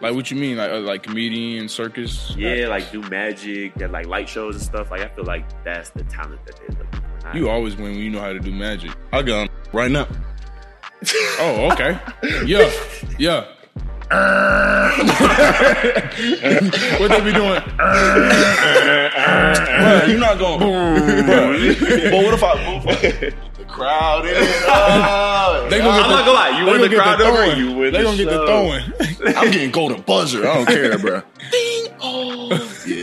Like, what you mean? Like uh, like comedian, circus? yeah, like do magic, get like light shows and stuff. Like I feel like that's the talent that they're looking for. You always win when you know how to do magic. I got right now. Oh, okay. yeah, yeah. what they be doing? Bruh, you're not going. Bruh. but what if I move the crowd in? Oh, They gonna I'm not gonna lie, you win the crowd over, throwing. you win They the gonna get the throwing. I'm getting golden buzzer. I don't care, bro. Ding. Oh, yeah.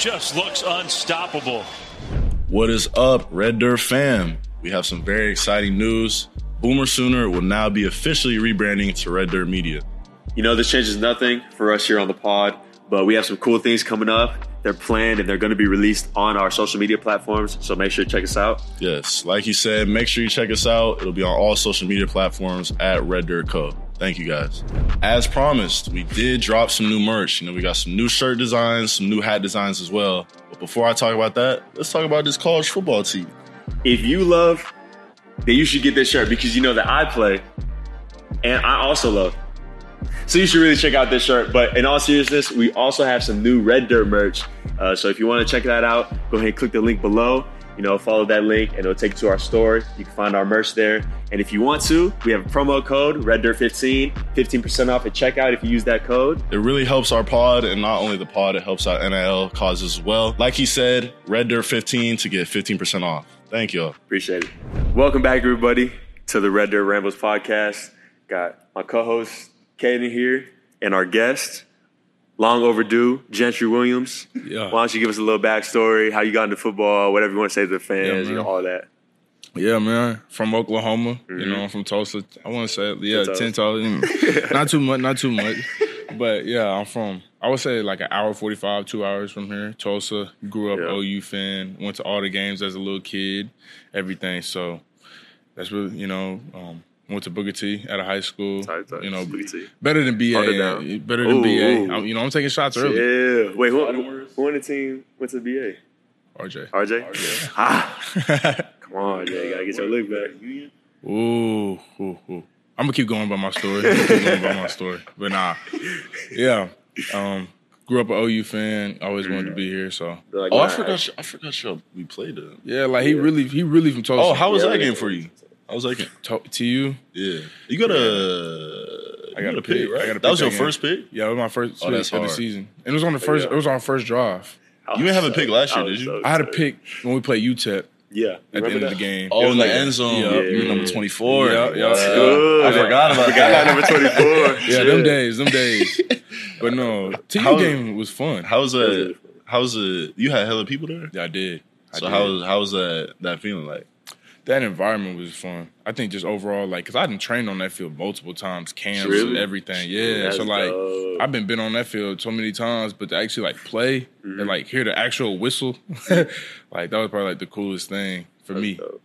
Just looks unstoppable. What is up, Red Dirt fam? We have some very exciting news. Boomer Sooner will now be officially rebranding to Red Dirt Media. You know, this changes nothing for us here on the pod, but we have some cool things coming up. They're planned and they're going to be released on our social media platforms. So make sure to check us out. Yes, like you said, make sure you check us out. It'll be on all social media platforms at Red Dirt Co. Thank you guys. As promised, we did drop some new merch. You know, we got some new shirt designs, some new hat designs as well. But before I talk about that, let's talk about this college football team. If you love, then you should get this shirt because you know that I play and I also love. So you should really check out this shirt. But in all seriousness, we also have some new Red Dirt merch. Uh, so if you want to check that out, go ahead and click the link below. You know, follow that link and it'll take you to our store. You can find our merch there. And if you want to, we have a promo code RedDirt15, 15% off at checkout if you use that code. It really helps our pod, and not only the pod, it helps our NIL causes as well. Like he said, Red Dirt 15 to get 15% off. Thank y'all. Appreciate it. Welcome back, everybody, to the Red Dirt Rambles podcast. Got my co-host Kaden here and our guest, long overdue, Gentry Williams. Yeah. Why don't you give us a little backstory, how you got into football, whatever you want to say to the fans, Yeah, you know, all that. Yeah, man. From Oklahoma, you Mm-hmm. know, I'm from Tulsa. I want to say, yeah, ten. Mm. not too much, not too much. But yeah, I'm from. I would say like an hour forty five, two hours from here. Tulsa. Grew up Yeah. OU fan. Went to all the games as a little kid. Everything. So that's really, you know. Um, went to Booker T at a high school. Tight, tight. You know, Booker T. better than BA. Hold it down. Better than Ooh, BA. ooh. I'm- you know, I'm taking shots early. Yeah. Wait, who, who on the team went to BA? RJ. RJ? Ah, come on, Jay. You got to get your lick back. Ooh, ooh, ooh. I'm gonna keep going by my story. I'm keep going by my story. But nah, yeah. Um, grew up an OU fan. Always wanted to be here. So like, Oh, I forgot. I forgot you. We played it. yeah, like he really, he really from Tulsa. Oh, how was Yeah, that game for you? How was like, game? to, to you? Yeah, you got a. I you got a pick. right? I got a that was your that first pick. Yeah, it was my first Oh, pick of the season, and it was on the oh, first. Yeah. It was on our first drive. I You didn't have a pick last year, did you? so I had a pick when we played UTEP Yeah. at the Remember end of the game. Oh, It was in the like- end zone. Yeah, you were number twenty four. Yeah, yeah, yeah. Good. I forgot about I got that. number 24. Yeah, them days, them days. But no, TU How- game was fun. How was really that? How was it? You had hella people there. yeah, I did. I So did. how was how was that that feeling like? That environment was fun. I think just overall, like, cause I didn't train on that field multiple times, camps Really? and everything. Yeah, That's so like, dope. I've been been on that field so many times, but to actually like play Mm-hmm. and like hear the actual whistle, like that was probably like the coolest thing for me. Dope.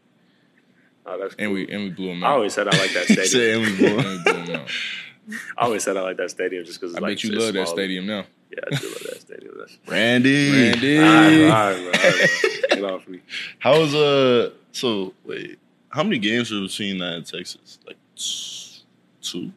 Oh, that's And we and we blew them out. I always said I like that stadium. Saying we And won. we blew out. I always said I like that stadium just because I like, bet you love that stadium now. Yeah, I do love that stadium. That's Randy. Randy. all right, bro, all right, bro, all right, bro. Get off me. How was uh? So wait, how many games were between that and Texas? Like two.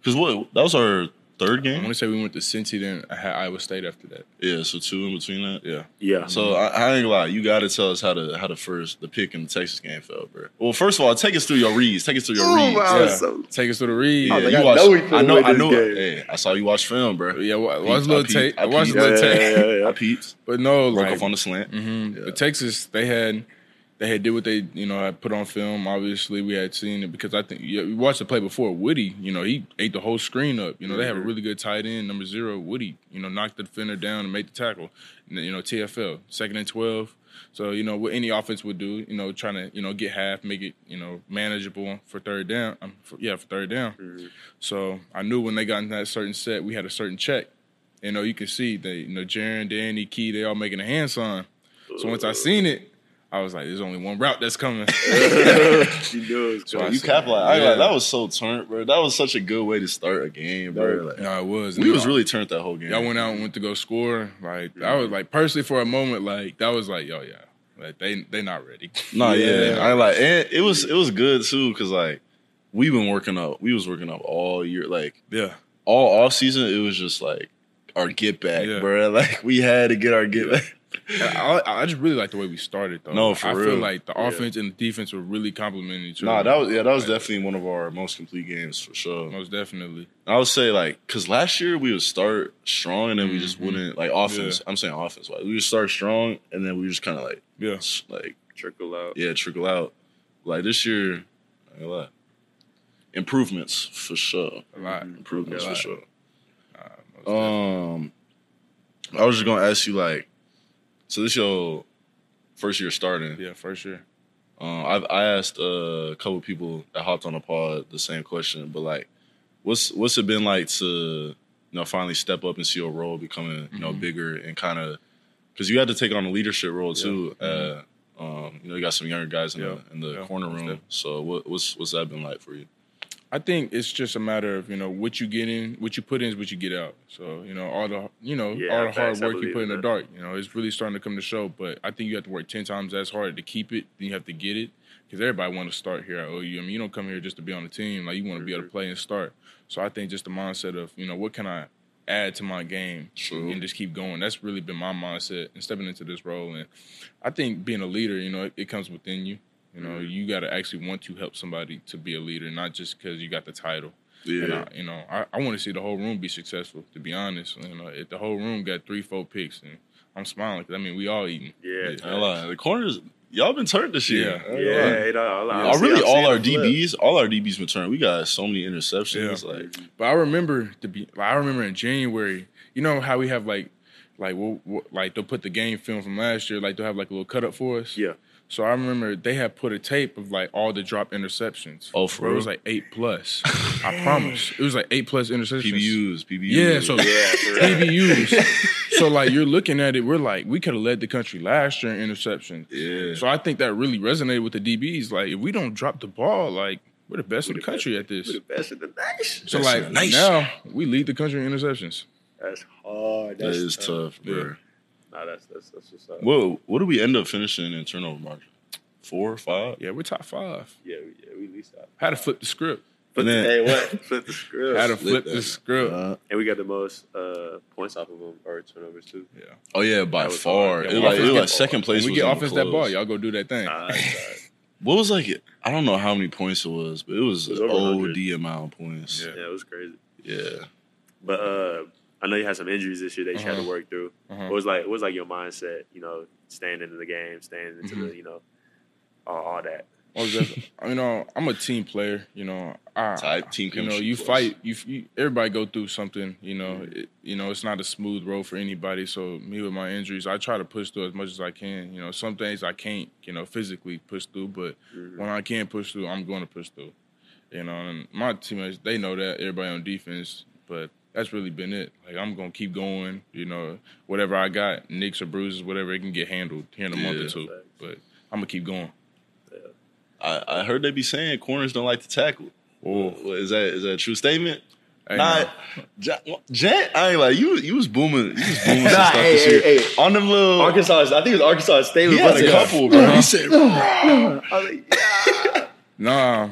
Because what that was our third game. I want to say we went to Cincy, then I had Iowa State after that. Yeah, so two in between that. Yeah. Yeah. So I, I ain't lie, you got to tell us how the how the first the pick in the Texas game felt, bro. Well, first of all, take us through your reads. Take us through your Oh, reads. wow. Yeah, so- Take us to the reads. yeah I like, you I watched. know he I know. I know. Hey, I saw you watch film, bro. Yeah, wa- Peeped, watch a little tape. I I watched a little tape. yeah, yeah, yeah. I peeped. But no, Broke like, off on the slant. hmm Yeah. But Texas, they had they had did what they you know had put on film. Obviously, we had seen it because I think yeah, we watched the play before. Woody, you know, he ate the whole screen up. You know, they have a really good tight end, number zero. Woody, you know, knocked the defender down and made the tackle. And then, you know, TFL second and twelve. So you know what any offense would do, you know, trying to you know get half, make it you know manageable for third down. Um, for, yeah, for third down. So I knew when they got in that certain set, we had a certain check. You know, you can see they, you know, Jaron, Danny, Key, they all making a hand sign. So once I seen it, I was like, "There's only one route that's coming." She knows. So You said, capitalized. I yeah. like, that was so turned, bro. That was such a good way to start a game, bro. Like, No, it was. we And was y'all- really turned that whole game. Y'all went out and went to go score. Like I was like personally for a moment, like that was like, yo, yeah, like they they not ready. No, yeah, Yeah. I like, and it was it was good too because like we've been working up. We was working up all year, like Yeah, all off season. It was just like our get back, Yeah. bro. Like we had to get our get back. I, I just really like the way we started though. No, for I real. feel like the offense and the defense were really complimenting each other. Nah, that was yeah, that was Like, definitely one of our most complete games for sure. most definitely. I would say like because last year we would start strong and then we just Mhm. wouldn't like offense. Yeah. I'm saying offense. Like we would start strong and then we just kind of like Yeah, s- like Trickle out. yeah trickle out. Like this year, I ain't improvements for sure. a lot. Improvements A for sure. Nah, most definitely. Um, I was just gonna ask you like, so this your first year starting. yeah, first year. Um, I've I asked uh, a couple people that hopped on the pod the same question, but like, what's what's it been like to you know finally step up and see your role becoming you know Mhm. bigger and kind of because you had to take on a leadership role too. Mhm. Uh, um, you know, you got some younger guys in Yeah. the in the Yeah, corner room. So what, what's what's that been like for you? I think it's just a matter of you know what you get in, what you put in is what you get out. So you know all the you know Yeah, all the hard work you put in the dark. You know it's really starting to come to show. But I think you have to work ten times as hard to keep it. Then you have to get it because everybody want to start here at OU. I mean you don't come here just to be on the team. Like you want to be able to Mm-hmm. play and start. So I think just the mindset of you know what can I add to my game True. and just keep going. That's really been my mindset and stepping into this role. And I think being a leader, you know, it, it comes within you. You know, Mm-hmm. you got to actually want to help somebody to be a leader, not just because you got the title. Yeah, And I, you know, I, I want to see the whole room be successful. To be honest, you know, if the whole room got three, four picks, and I'm smiling 'cause, I mean, we all eating. Yeah. I lie. the corners y'all been turned this year. Yeah. I ain't gonna lie. Yeah, I, I see- really? All our. DBs, all our DBs been turned. We got so many interceptions. Yeah. Like, But I remember to be, like, I remember in January, you know how we have like, like, we'll, we'll- like they'll put the game film from last year, like they'll have like a little cut up for us. Yeah. So I remember they had put a tape of like all the drop interceptions. Oh, for Bro, It was like eight plus. I promise. It was like eight plus interceptions. PBUs, PBUs. Yeah, so Yeah. PBUs. so like you're looking at it, we're like we could have led the country last year in interceptions. yeah. So I think that really resonated with the DBs. Like if we don't drop the ball, like we're the best in the country at this. We're the best in the nation. So Best like in nation. now we lead the country in interceptions. That's hard. that That's is tough, bro. Yeah. Nah, that's that's that's what's up. What what do we end up finishing in turnover margin? Four, five? Yeah, we're top five. Yeah, we, yeah, we at least have. Had to flip the script. And then, Hey, what? Flip the script. Had to Flip flip that. the script. uh, and we got the most uh, points off of them or turnovers too. yeah. oh yeah, by That was far. hard. It, Yeah, like, offense it like second place. When we was get even offense that close. ball, y'all go do that thing. Ah, that's all right. What was like? I don't know how many points it was, but it was, It was an over OD 100. amount of points. Yeah. yeah, it was crazy. Yeah. But uh, I know you had some injuries this year that you had Uh-huh. to work through. Uh-huh. What was like? What was like your mindset? You know, staying into the game, staying into Mhm. the you know, all, all that. I was just, you know, I'm a team player. You know, I, Tight team you know, you plus. fight. You, you everybody go through something. You know, Mm-hmm. it, you know, it's not a smooth road for anybody. So me with my injuries, I try to push through as much as I can. You know, some things I can't, you know, physically push through, but Mhm. when I can't push through, I'm going to push through. You know, and my teammates they know that. Everybody on defense, but that's really been it. Like I'm gonna keep going. You know, whatever I got, nicks or bruises, whatever, it can get handled here in a month or two. Facts. But I'm gonna keep going. I, I heard they be saying corners don't like to tackle. Whoa. What, is that is that a true statement? Hey, Nah, man. Jet, I ain't like you. You was booming. You was booming some Nah, stuff hey, this hey, year. hey. On them little. Arkansas, I think it was Arkansas State. he had a couple, bro. He said, I was like, yeah. Nah,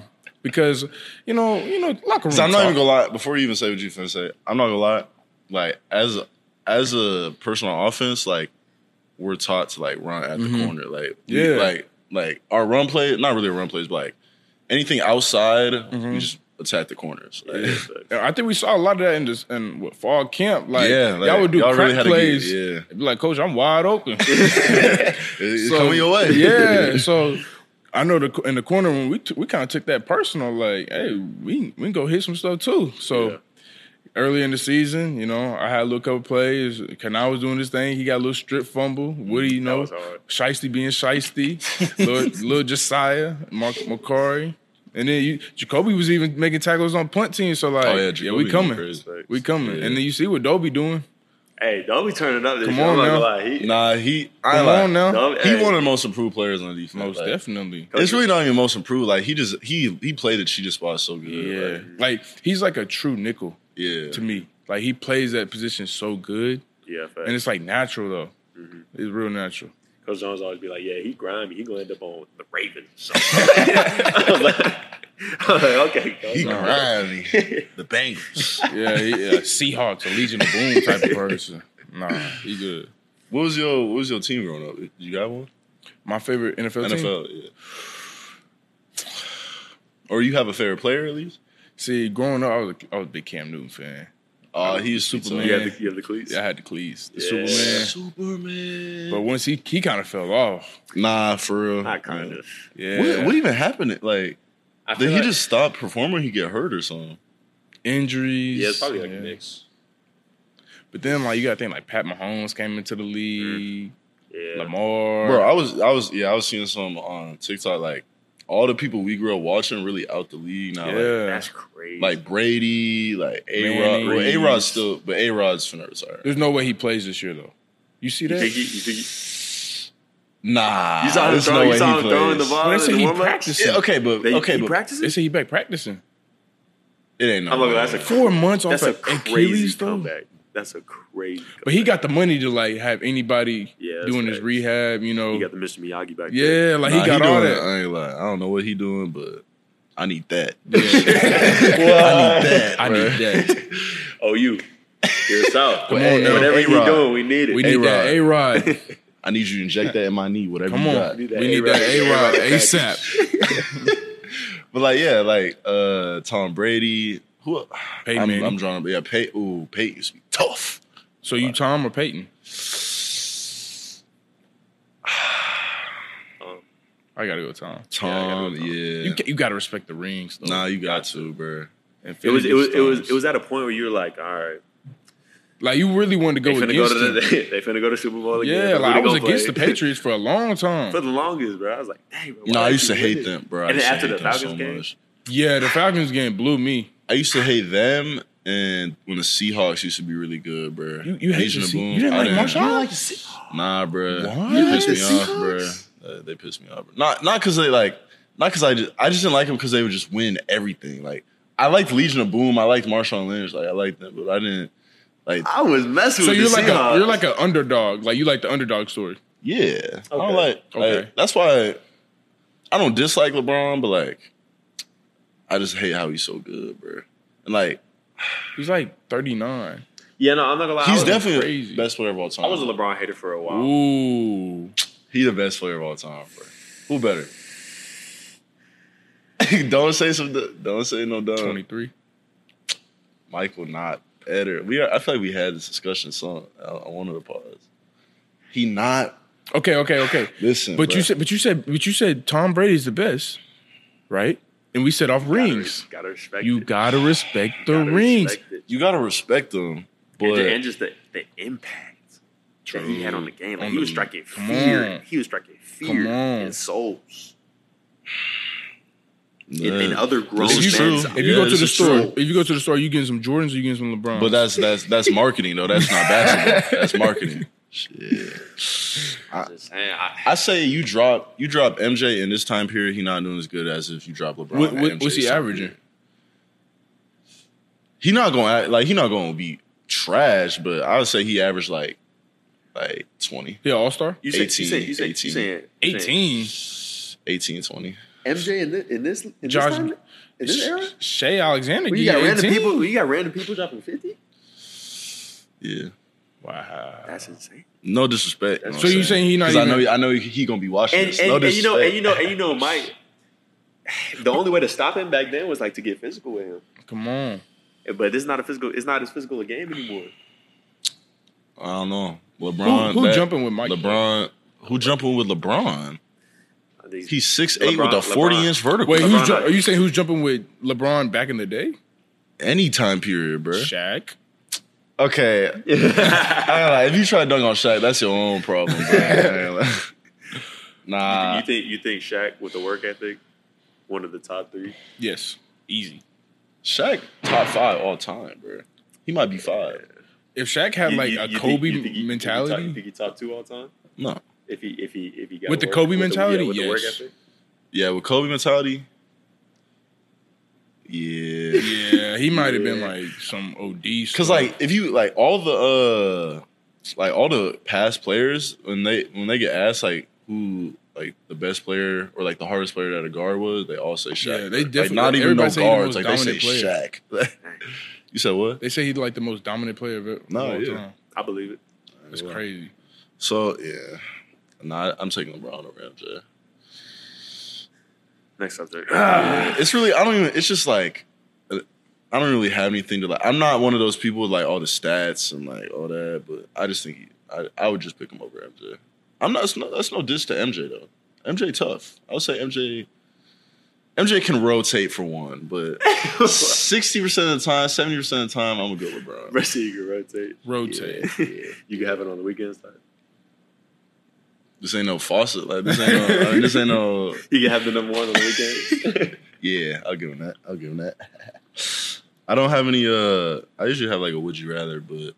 because you know, you know, locker room. So I'm not talk. even gonna lie. Before you even say what you finna say, I'm not gonna lie. Like as a, as a person on offense, like we're taught to like run at the Mhm. corner. Like we- Yeah. like like our run play, not really a run plays, but like anything outside, we Mhm. just attack the corners. Like, Yeah, I think we saw a lot of that in this in what, fall camp. Like, yeah, like, y'all would do y'all crack really plays. get- yeah, like, Coach, I'm wide open. it's coming your way. yeah, so I know the in the corner when we t- we kind of took that personal. Like, hey, we we can go hit some stuff too. So. Yeah. Early in the season, you know, I had a little couple plays. Kani was doing this thing. He got a little strip fumble. Woody, you know. Shiesty being Shiesty. little, little Josiah, Mark Macari. And then you, Jacoby was even making tackles on punt team. So like, Oh, yeah, yeah, we coming, we coming. Yeah. And then you see what Dobie doing. Hey, don't be turning up this Come year. on I'm not now. gonna lie. He, Nah, he. I Come on now. Don't- He hey, one of the most improved players on defense. Most like, definitely. It's really not even most improved. Like he just he he played the cheetah spot so good. Yeah. Like, Like he's like a true nickel yeah. to me. Like he plays that position so good. Yeah, fact. And it's like natural though. Mm-hmm. It's real natural. Coach Jones always be like, "Yeah, he grimy. He gonna end up on the Ravens." So. I was like, I was like, "Okay, Coach." He grimy. the Bengals. Yeah, he, uh, Seahawks, a Legion of Boom type of person. Nah, he good. What was your What was your team growing up? You got one? My favorite NFL, team. NFL. Yeah. Or you have a favorite player at least? See, growing up, I was a, I was a big Cam Newton fan. Oh, he's Superman. You have the, you have the cleats. Yeah, I had the cleats, the Yeah. Superman. Superman. But once he he kind of fell off. nah, for real. Not kind of. Yeah, What, what even happened? Like, did he like- just stop performing? He get hurt or something? injuries. Yeah, it's probably like yeah. a mix. But then, like you got to think, like Pat Mahomes came into the league, mm. Yeah. Lamar. Bro, I was, I was, yeah, I was seeing some on TikTok. Like, all the people we grew up watching really out the league now. Like, yeah, That's crazy. like Brady, like A Rod. Well, A Rod's still, but A Rod's finna retire. there's no way he plays this year though. You see you that? think he, you think he, Nah, you saw him, there's throw, no you way saw he him throwing the plays. ball they say the he warm-up? practicing. Yeah, okay, but They, okay, he but practicing? They say he back practicing. it ain't no. I'm like, that's a Four months off That's a of crazy Achilles though. Comeback. That's a crazy. Comeback. But he got the money to like have anybody Yeah, that's doing his rehab. You know, He got the Mr. Miyagi back there. yeah, like Nah, he got doing all it. that. I ain't lie. I don't know what he doing, but I need that. Yeah. I need that. I need that. Oh, you. Hear us out. Come on now. Whatever he A-Rod. doing, we need it. We need that A Rod. I need you to inject that in my knee, whatever Come you on, got. we Need that A-Rod. A Rod A-Rod ASAP. But like, yeah, like uh Tom Brady. Who? Peyton I'm, Manning. I'm drawing. Yeah, Pey. Ooh, Peyton used to be tough. So you Tom or Peyton? Um, I gotta go Tom. Tom, go yeah. You ca- you gotta respect the rings. Though. nah, you got to, bro. It was it was it was it was at a point where you were like, all right, like you really wanted to they go finna go against to the them. they finna go to the Super Bowl again. Yeah, but like who I was gonna against the play? Patriots for a long time. for the longest, bro. I was like, dang, bro. why No, I they used to keep hate winning? them, bro. I And used then to after hate the them Falcons so game, much. Yeah, the Falcons game blew me. I used to hate them, and when the Seahawks used to be really good, bro. You, you hate Legion the of Se- Boom. You didn't I like Marshall? You like to see? Nah, bro. What? They pissed The me off, Seahawks? bro. Uh, they pissed me off. Bro. Not not because they like, not because I just I just didn't like them because they would just win everything. Like I liked Legion of Boom. I liked Marshawn Lynch. Like I liked them, but I didn't like. I was messing So with you're the like Seahawks. a you're like an underdog. Like you like the underdog story. Yeah, I don't Okay. like. Okay. like, that's why I don't dislike LeBron, but like I just hate how he's so good, bro. And like He's like 39. yeah, no, I'm not gonna lie. I he's was, definitely crazy. the best player of all time. I was a LeBron hater for a while. Ooh. He's the best player of all time, bro. Who better? don't say some. Don't say no dumb. 23. Michael not better. We are, I feel like we had this discussion some on one of the pods. He not Okay, okay, okay. listen. But you said but you said but you said Tom Brady's the best, right? And we said off Gotta rings. Gotta respect You it. gotta respect the Gotta rings. respect you gotta respect them. and, But ju- and just the, the impact that he had on the game. Like On he was the- striking come fear. on. He was striking fear Come on. in souls. yeah, in other grown this is men's If you Yeah, go to the store, true. if you go to the store, you getting some Jordans or you getting some LeBron. But that's that's that's marketing though. That's not basketball. that's marketing. Shit. Just saying, I, I say you drop you drop MJ in this time period. He not doing as good as if you drop LeBron. what, what, MJ's what's he time averaging? period. He not going to like he not going to be trash, but I would say he averaged like like 20, He All Star. you said, 18, said, you said, you 18. you saying 18. 18, 20. MJ in this in this in Josh- this time in this era. Shea Alexander. Well, you got you random people. You got random people dropping fifty. Yeah. Wow. That's insane. No disrespect. So know So what you I'm saying he not 'Cause I know I know he, he gonna be watching And this. and, no and you know and you know and you know Mike. The only way to stop him back then was like to get physical with him. Come on. But this is not a physical. It's not as physical a game anymore. I don't know. LeBron. who that- jumping with Mike? LeBron. Who jumping with LeBron? He's six eight with a forty LeBron. inch vertical. Wait, LeBron who's ju- are you saying who's jumping with LeBron back in the day? Any time period, bro. Shaq. Okay. I if you try to dunk on Shaq, that's your own problem, bro. I ain't lie. nah. you think you think Shaq with the work ethic, one of the top three? Yes, easy. Shaq top five all time, bro. He might be five. if Shaq had You- like you- a you Kobe think he- you think he top- mentality, You think he top two all time? No. If he if he if he got With the work- Kobe with mentality, yeah, with the work yes. ethic? Yeah, with Kobe mentality. Yeah. yeah, he might have been like some OD. Cause like if you like all the uh like all the past players when they when they get asked like who like the best player or like the hardest player that a guard was, they all say Shaq. Yeah, they like, definitely- not even no everybody the guards, like they say dominant Shaq. you said what? they say he's like the most dominant player of it. No, all yeah. time. I believe it. It's crazy. So yeah, nah, I'm taking LeBron over MJ. Next subject. It's really I don't even. It's just like uh, I don't really have anything to like. I'm not one of those people with like all the stats and like all that, but I just think he, I I would just pick him over MJ. I'm not. That's no, that's no diss to MJ though. MJ tough. I would say MJ. MJ can rotate for one, but sixty percent of the time, seventy percent of the time, I'm gonna go LeBron. Rest of you can rotate. Rotate. Yeah. You can have it on the weekends. Time. This ain't no faucet. Like this ain't no. I mean, this ain't no. You can have the number one on the weekends. Yeah, I'll give him that. I'll give him that. I don't have any. Uh, I usually have like a would you rather, but,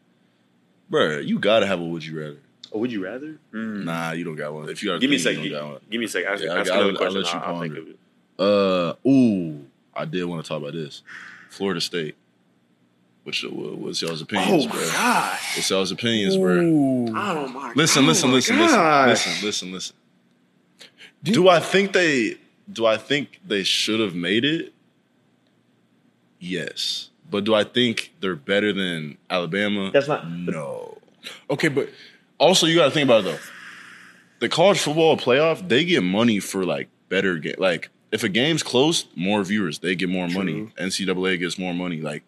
bruh, you gotta have a would you rather. oh, would you rather? Mm. Nah, you don't got one. If you gotta Give me a second. Give, got me a second. Ask, Yeah, ask I'll- another I'll question. let you I'll, I'll think of it. Uh, ooh, I did want to talk about this. Florida State. Which uh, what's y'all's opinions, Oh my bro? god! What's y'all's opinions, bro? Oh my! Listen, oh listen, my listen, listen, listen, listen, listen. Do- Do I think they? Do I think they should have made it? Yes, but do I think they're better than Alabama? That's not- No. Okay, but Also, you got to think about it though. The college football playoff, they get money for like better game. Like if a game's close, more viewers, they get more money. NCAA gets more money. Like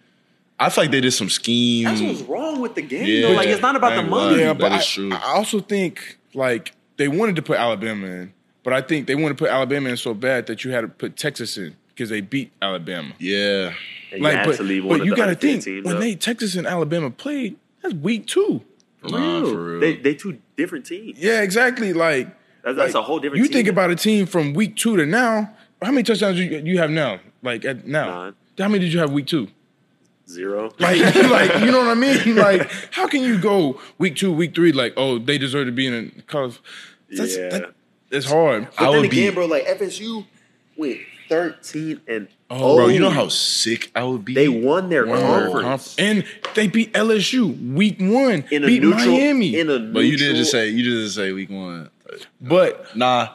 I feel like they did some scheme. That's what's wrong with the game. Yeah. though. Like it's not about the money. yeah, that but is I, true. I also think like they wanted to put Alabama in, but I think they wanted to put Alabama in so bad that you had to put Texas in because they beat Alabama. yeah. And Like, had but, to leave but you got to think teams when up. they Texas and Alabama played, that's week two. Nah, Real. for real. They they two different teams. Yeah, exactly. Like That's, that's like, a whole different. You team. think about a team from week two to now. How many touchdowns you you have now? Like at now, Nine. how many did you have week two? Zero. Like, like you know what I mean? Like, how can you go week two, week three? Like, oh, they deserve to be in a college. That's, Yeah. that, it's hard. But I then would be- again, bro, like FSU went thirteen and oh, oh, Bro, you know how sick I would be. they won their One more conference and they beat LSU week one. in a beat neutral. Miami. In a but you did neutral- just say you did just say week one. but Nah,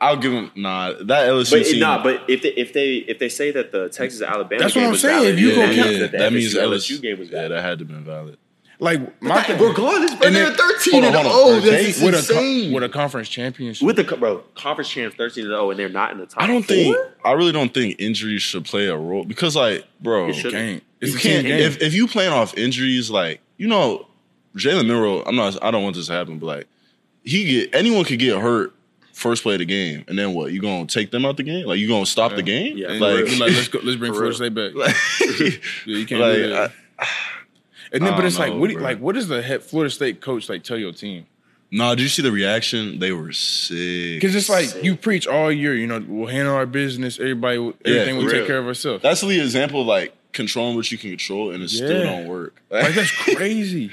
I'll give them. Nah, that LSU But team. nah, but if they if they if they say that the Texas Alabama That's what I'm was saying. valid, If you then go that count- means yeah, the that means FSU LSU game was Yeah, that had to have been valid. like my thing, Regardless, bro, they're thirteen hold and on, hold oh, on. that's with a insane. co- with a conference championship. with the bro conference champs thirteen and zero, and they're not in the top. I don't think. four? I really don't think injuries should play a role because, like, bro, It should. Can't. It's you can't. game. If if you playing off injuries, like you know, Jalen Milroe. I'm not. I don't want this to happen, but like, he get anyone could get hurt first play of the game, and then what? You gonna take them out the game? Like you gonna stop the game? Yeah, And like, like, like, let's go. Let's bring For Florida. State back. like, Yeah, you can't like, do that. and then, but it's don't like, know, what? do- bro. Like, what does the head Florida State coach like tell your team? nah. Did you see the reaction? They were sick. Because it's like you preach all year. You know, we'll handle our business. Everybody, will- Yeah, everything we for take care of ourselves. That's the example of like controlling what you can control, and it still don't work. Like that's crazy.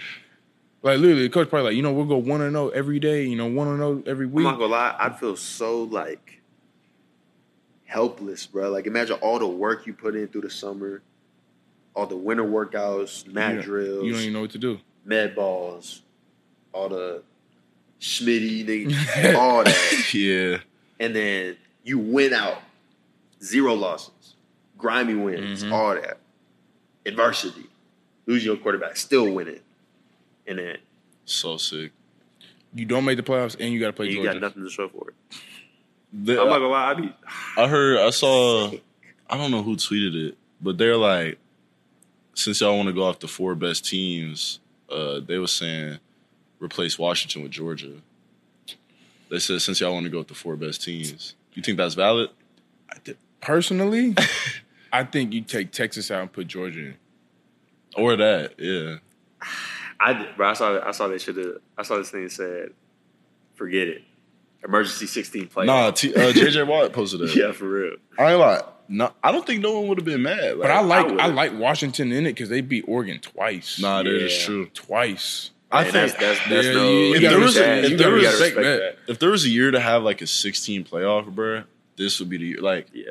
Like literally, the coach probably like, you know, we'll go one and zero every day. You know, one and zero every I'm week. not gonna lie, I'd feel so like helpless, bro. Like imagine all the work you put in through the summer, all the winter workouts, mat don't- drills, You don't even know what to do. med balls, all the Schmitty, nigga, all that, yeah. and then you win out, zero losses, grimy wins, Mhm. all that, adversity, lose your quarterback, still winning, and then So sick. You don't make the playoffs, and you got to play you Georgia. got nothing to show for it. The- I'm not gonna lie, I be I heard, I saw, I don't know who tweeted it, but they're like, since y'all want to go off the four best teams, uh, they were saying replace Washington with Georgia. They said since y'all want to go with the four best teams, you think that's valid? Personally, I think you take Texas out and put Georgia in. Or that, yeah. I bro, I saw I saw they should have I saw this thing that said, forget it, emergency sixteen playoff. Nah, T, uh, JJ Watt posted that. yeah, for real. I ain't lie. no, I don't think no one would have been mad. But I like I, would've. like Washington in it because they beat Oregon twice. nah, that is Yeah. true. twice. I And think that's that's, that's Yeah, no. you- you if gotta there was a- respect- if there was- respect that. if there was a year to have like a 16 playoff, bro, this would be the year. Like, Yeah.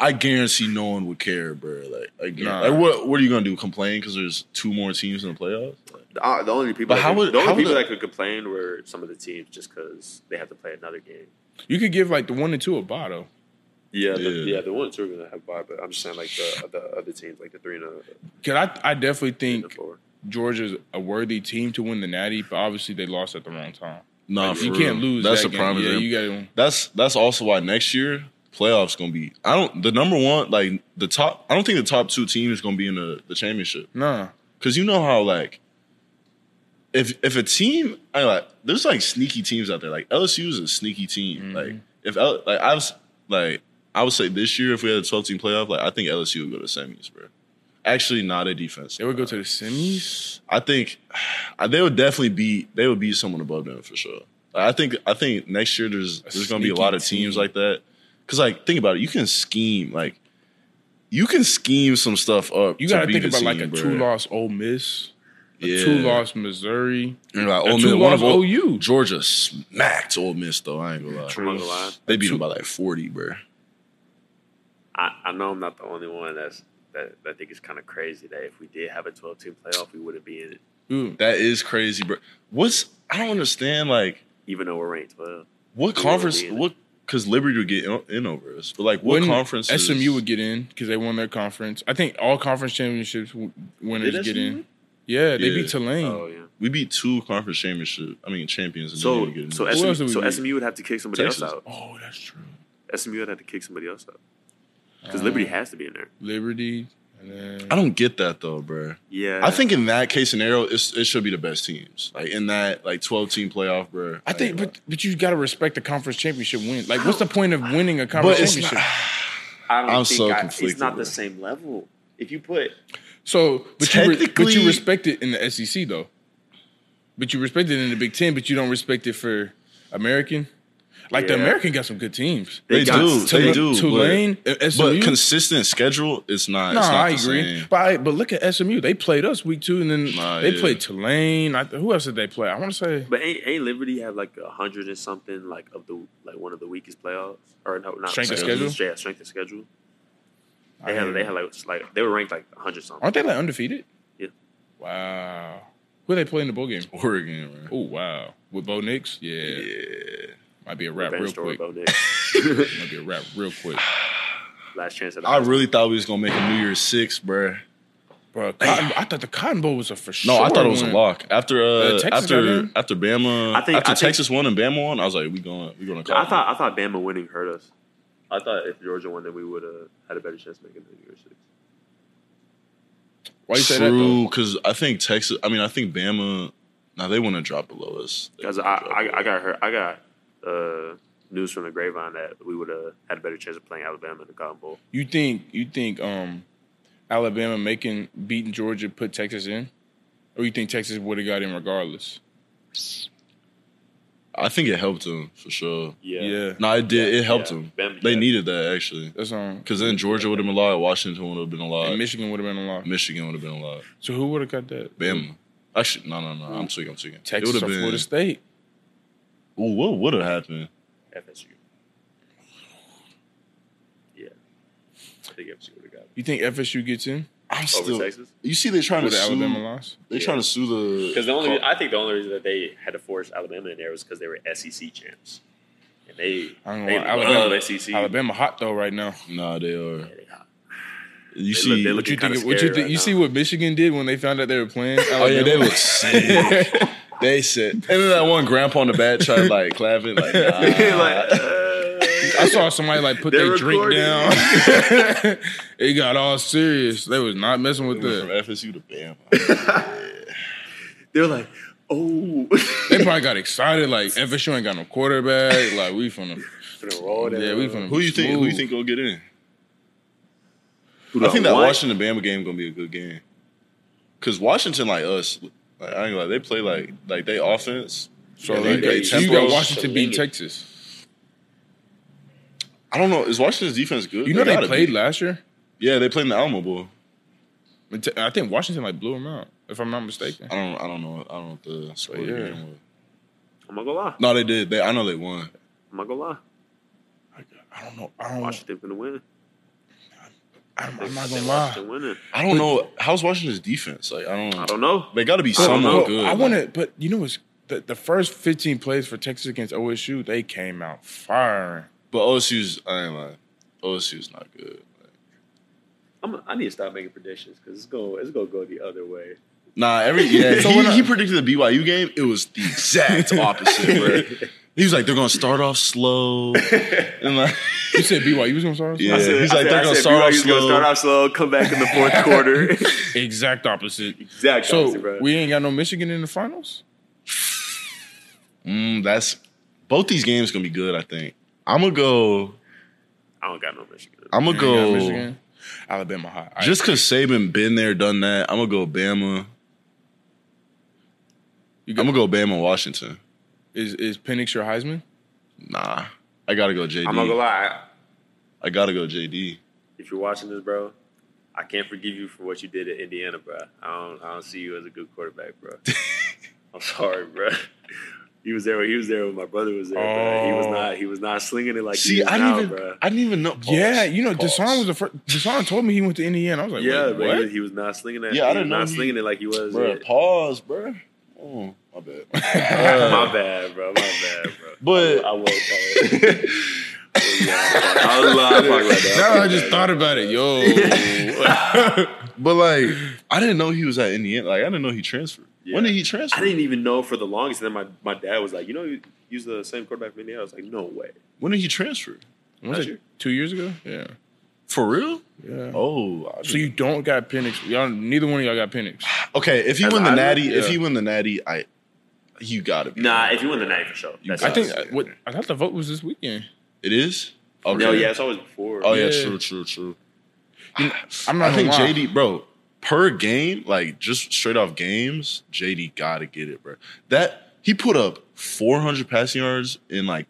I guarantee no one would care, bro. Like, I Nah. like what what are you gonna do? Complain because there's two more teams in the playoffs? Like, The, uh, the only people, But that how could, would- the only how people the- that could complain were some of the teams just because they have to play another game. You could give like the one and two a botto. Yeah, the- the, Yeah. yeah, the one and two are gonna have bye, but I'm just saying like the the other teams, like the three and the, Cause I I definitely think four. Georgia's a worthy team to win the Natty, but obviously they lost at the wrong time. nah, Like, for you real. can't lose. That's that a game. prime Yeah, you got to. that's that's also why next year playoffs gonna be. I don't the number one like the top. I don't think the top two teams are gonna be in the, the championship Nah, because you know how like if if a team I like there's like sneaky teams out there like LSU is a sneaky team Mm-hmm. like if L, like I was like I would say this year if we had a 12 team playoff like I think LSU would go to semis bro. Actually, not a defense. they would go to the semis. I think they would definitely beat they would beat someone above them for sure. I think I think next year there's there's gonna be a lot of teams team. like that. Cause like think about it, you can scheme like you can scheme some stuff up. You got to beat think a about like a two loss Ole Miss, a Yeah. two loss Missouri, And like, a Ole two Miss, one loss of Ole- OU. Georgia smacked Ole Miss though. I ain't gonna lie. I'm gonna lie. They beat Two- them by like forty, bro. I, I know I'm not the only one that's that, that think it's kind of crazy that if we did have a 12 team playoff, we wouldn't be in it, Ooh, That is crazy, bro. What's I don't understand like even though we're ranked 12. what conference would be what because Liberty would get in, in over us, but like what conference? SMU would get in because they won their conference. I think all conference championships winners get SMU? in. Yeah, they Yeah. beat Tulane. Oh yeah. We beat two conference championship. I mean champions. And So didn't get so SMU, so beat? SMU would have to kick somebody Texas. else out. Oh, that's true. SMU would have to kick somebody else out because Uh, Liberty has to be in there. Liberty, then I don't get that though, bro. Yeah, I think in that case scenario, it's, it should be the best teams. Like in that like twelve team playoff, bro. I think, but but you got to respect the conference championship win. Like, what's the point of winning a conference it's championship? I don't I'm think so I, conflicted, it's not bro. the same level. If you put so, but you, re- but you respect it in the SEC though. But you respect it in the Big Ten, but you don't respect it for American. Like the American got some good teams. They, got do, Tul- they do. Tulane, but, uh, SMU. but consistent schedule, it's not. No, it's not I the agree. same. But I, but look at SMU. They played us week two, and then Nah, they yeah. played Tulane. I, who else did they play? I want to say But ain't, ain't Liberty have like a hundred and something like of the like one of the weakest playoffs or no not Strength of schedule? Yeah, strength of schedule. I They had heard- they had like like they were ranked like hundred something. aren't they like undefeated? Yeah. Wow. Who they play in the bowl game? Oregon, man. Oh wow, with Bo Nix. Yeah, Yeah. might be a wrap real quick. about that. Might be a wrap real quick. Last chance at the I really thought we was gonna make a New Year's Six, bro. Bro, Cotton, I thought the Cotton Bowl was a for sure. No. I thought it was win. a lock after uh, Texas got after in? after Bama. I think- after I think- Texas won and Bama won, I was like, we going we going to. I thought I thought Bama winning hurt us. I thought if Georgia won, then we would have had a better chance of making the New Year's Six. Why you say that? True, Though? because I think Texas. I mean, I think Bama. Now they want to drop below us. Because I, I I got hurt. I got uh, news from the grapevine that we would have had a better chance of playing Alabama in the Cotton Bowl. You think you think um, Alabama making beating Georgia put Texas in, or you think Texas would have got in regardless? I think it helped him for sure. Yeah. Yeah, No, it did. It helped Yeah. them. Bama- They yeah. needed that actually, that's um. because then Georgia would have been a lot. Washington would have been a lot. And Michigan would have been a lot. Michigan would have been a lot. So who would have got that? Bama. Actually, no, no, no. I'm tweaking. I'm tweaking. Texas it or would have Florida been. State? Ooh, what would have happened? FSU. Yeah. I think FSU would have got it. You think FSU gets in I'm over still. Texas. You see, they're trying with to the sue. Alabama loss? They're Yeah. trying to sue the. Because the only I think the only reason that they had to force Alabama in there was because they were SEC champs, and they I don't they know. love Alabama, SEC. Alabama hot though right now. Nah, they are. Yeah, they hot. You They see, look- What you Looking think? kinda What you scary think? right you now. see what Michigan did when they found out they were playing? Oh yeah, they Alabama? look sick. they said, and then that one grandpa on the bat tried like clapping like, nah. like, uh, I saw somebody like put They're their drink down. it got all serious. They was not messing with They went that. from FSU to Bama. they're like, oh, They probably got excited. Like FSU ain't got no quarterback. Like we from the Finna roll yeah we from Who you think? Who you think will get in? Who I think that won? Washington Bama game gonna be a good game. Cause Washington like us, like I ain't gonna they play like like they offense. So, Yeah, they like, play so you got Washington beat Texas. I don't know. Is Washington's defense good? You know they gotta played be. last year. Yeah, they played in the Alamo Bowl. I think Washington like blew them out, if I'm not mistaken. I don't. I don't know. I don't know what the score yeah. game was. I'm not gonna lie. No, they did. They. I know they won. I'm not gonna lie. I don't know. I don't. Washington gonna win. I'm, I'm not gonna lie. Washington winning. I don't know. How's Washington's defense? Like I don't. I don't know. They got to be But- somewhat good. I want to, but you know what's the, the first 15 plays for Texas against OSU? They came out firing. But OSU's. I ain't lying. OSU's not good. I'm, I need to stop making predictions because it's gonna it's gonna go the other way. Nah, every yeah. So he, I- he predicted the BYU game. It was the exact opposite, bro. He was like, they're gonna start off slow, and like, You said BYU was gonna start? Yeah. I said, he's I like, said, they're gonna start off BYU's gonna slow. start off slow, come back in the fourth quarter. Exact opposite. exact So opposite, bro. we ain't got no Michigan in the finals. mm, that's both these games gonna be good. I think. I'm gonna go. I don't got no Michigan. I'm gonna go. Michigan. Alabama high. I- Just because Saban been there, done that, I'm gonna go Bama. you I'm gonna go Bama, Washington. is is Penix your Heisman? Nah, I gotta go JD. I'm not gonna lie. I gotta go JD. If you're watching this, bro, I can't forgive you for what you did at Indiana, bro. I don't I don't see you as a good quarterback, bro. I'm sorry, bro. He was there. He was there when my brother was there. Bro. He was Oh. not. He was not slinging it like he See, is I didn't even. bro. I didn't even know. Oh, yeah, you know, Pause. Deshaun was the first. Deshaun told me he went to Indiana. I was like, Yeah, wait, but he was, he was not slinging that. Yeah, I didn't was know not he- slinging it like he was. Bro, at- pause, bro. Oh, my bad. Uh, my bad, bro. My bad, bro. But- I, I was. tired. yeah, I was lying about that. now I just thought about it, yo. But like, I didn't know he was at Indiana. Like, I didn't know he transferred. When did he transfer? I didn't even know for the longest. And then my, my dad was like, you know, you use the same quarterback for Indiana. I was like, no way. When did he transfer? was Last it year. two years ago? Yeah, For real? yeah. Oh, I So you don't got Penix? Y'all, neither one of y'all got Penix. okay. If he As win the I- natty, if yeah. he win the natty, I you gotta be. Nah, if you win the Natty for sure. That's I I think us. what I thought the vote was this weekend. it is. Okay. No, yeah, it's always before. Oh yeah, Yeah. true, true, true. I'm not I think lie. JD, bro, per game, like just straight off games, JD gotta get it, bro. That he put up 400 passing yards in like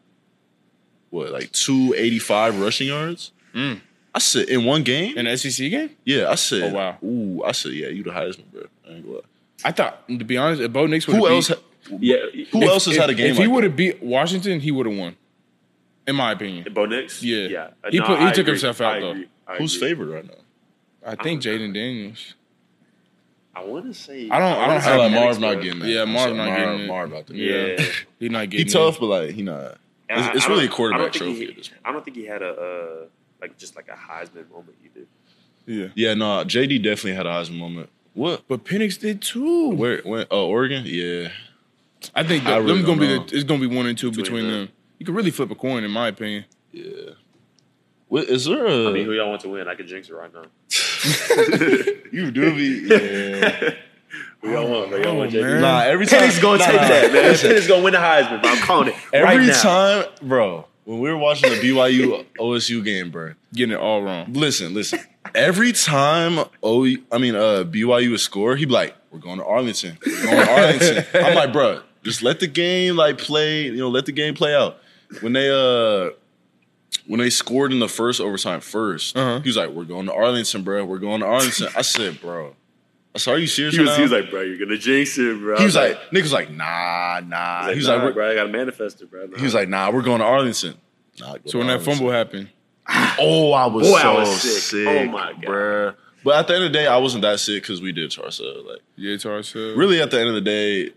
what, like 285 rushing yards. Mm. I said in one game. in the SEC game. yeah, I said. Oh, wow. Ooh, I said, yeah, you the highest Heisman, bro. I ain't gonna lie. I thought, to be honest, if Bo Nix would Who else? beat, ha- Yeah. who else has if, had a game? If he would have beat Washington, he would have won. In my opinion, Bo Nix? Yeah. Yeah. He No, put- he I took agree. himself out, I though. agree. Who's agree. favored right now? I think Jayden Daniels. I want to say. I don't- I don't have like Penix, Penix, Marv not getting that. Yeah, Marv sorry, not Marv, getting it. Marv not getting Yeah, it. Yeah. he not He tough, it. but like he not. And It's, I- it's I really a quarterback trophy he- at this point. I don't think he had a uh, like just like a Heisman moment either. Yeah, Yeah, no, JD definitely had a Heisman moment. What? but Penix did too. Where? When? Oh, Oregon. Yeah. I think I really them gonna be the, it's gonna be one and two Between between them. them. You could really flip a coin, in my opinion. Yeah. What, is there a? I mean, who y'all want to win? I could jinx it right now. you do be. Yeah. Who y'all want? Bro? Y'all Oh, want JD? man. nah, every time. Penix gonna nah, take nah, that, man. listen, Penix gonna win the Heisman, bro. I'm calling it Every right now. time, bro. When we were watching the BYU OSU game, bro. Getting it all wrong. Listen, listen. Every time O, I mean, uh, BYU would score, he'd be like, "We're going to Arlington. We're going to Arlington." I'm like, bro, just let the game like play. You know, let the game play out. When they uh, when they scored in the first overtime 1st Uh-huh. he was like, "We're going to Arlington, bro. We're going to Arlington." I said, "Bro." I said, "Are you serious?" He was, right he was like, bro, you're gonna jinx it, bro. he was I like, Nick was like, "Nah, nah." He He was was like, like, nah, "We're-" bro, I gotta manifest it, bro. Nah. he was like, "Nah, we're going to Arlington." Nah, go So to when that Arlington. fumble happened, Oh, I was Boy, so I was sick. sick. Oh, my God. bruh. But at the end of the day, I wasn't that sick because we did it to ourselves. Like, yeah, it's hard really, at the end of the day,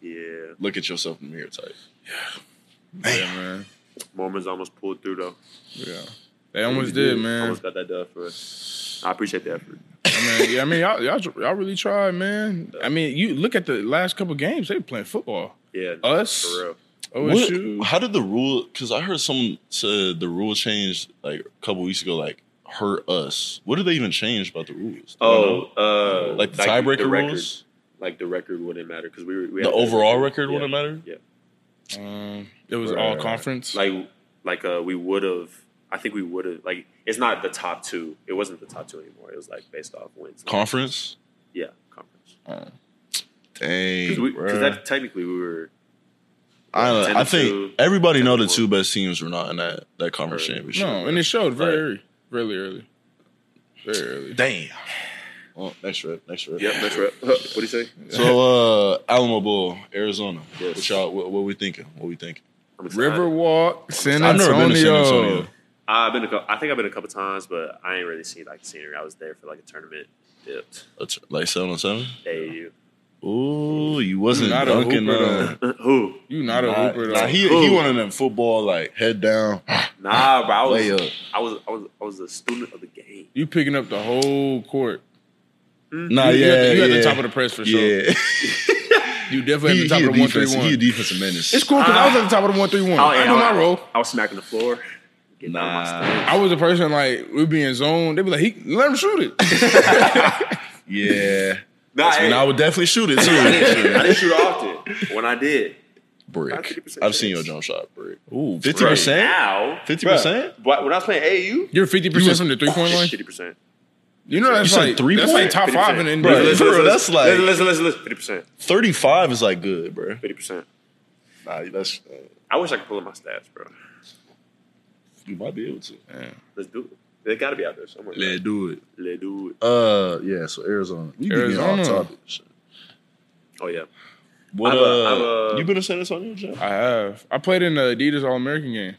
yeah, look at yourself in the mirror type. Yeah, man. Mormons almost pulled through though. Yeah, they almost did, man. Almost got that done for us. I appreciate the effort. I mean, yeah, I mean, y'all, y'all, y'all really tried, man. I mean, you look at the last couple games; they were playing football. Yeah, Us? for real. OSU. What, how did the rule? Because I heard someone said the rule changed like a couple weeks ago, like hurt us. What did they even change about the rules? Do? Oh, uh, like the tiebreaker record, rules, Like the record wouldn't matter because we were we the had that overall record Yeah. wouldn't matter. Yeah, Um, it was all conference. like like uh, we would have. I think we would have like it's not the top two. It wasn't the top two anymore. It was like based off wins. Conference. yeah, conference. Dang, Because that technically we were. I, don't know. I think two, everybody know the two best teams were not in that that conference championship. No, and it showed very early, very early, very early. Damn. Well, next rep, next rep. Yep, next right. What do you say? So, uh, Alamo Bowl, Arizona. What y'all? What, what we thinking? What we thinking? Riverwalk, San I've never Antonio. been to San Antonio. I've been. A, cou- I think I've been a couple times, but I ain't really seen like the scenery. I was there for like a tournament. Dipped. That's like seven on seven. AAU. Ooh, you wasn't Not a dunking. hooper, Uh, Who? You not a nah, hooper though. nah, he Who? he one of them football like head down. Nah, bro. I was, Way. I was. I was. I was a student of the game. you picking up the whole court. Mm-hmm. Nah, you, yeah, you at, you at the top of the press for sure. Yeah, You definitely he, at the top of the one three defense, he a defensive menace. It's cool because I was at the top of the one three one. Oh, I yeah, know my role. I was smacking the floor. Getting out of my Nah. I was a person like we'd be in zone. They'd be like, "He let him shoot it." Yeah, Nah, and hey, I would definitely shoot it I didn't, I didn't shoot often. When I did, brick. I've seen your chance. jump shot brick. Ooh, fifty percent. now, Fifty percent. But when I was playing AAU, You're fifty percent from the three point oh, line. fifty percent. You know that's You said like three that's point? like top five in the Bro, NBA. for real, that's like- listen, listen, listen, fifty percent, Thirty-five is like good, bro. fifty percent. Nah, that's uh, I wish I could pull up my stats, bro. you might be able to. Yeah. Let's do it. They got to be out there somewhere. Let's do it. Let's do it. Uh, yeah. So Arizona. You be getting Arizona. off topic. Oh yeah. What? I've, uh, uh, I've, uh, you been to San Antonio, Jeff? I have. I played in the Adidas All American game.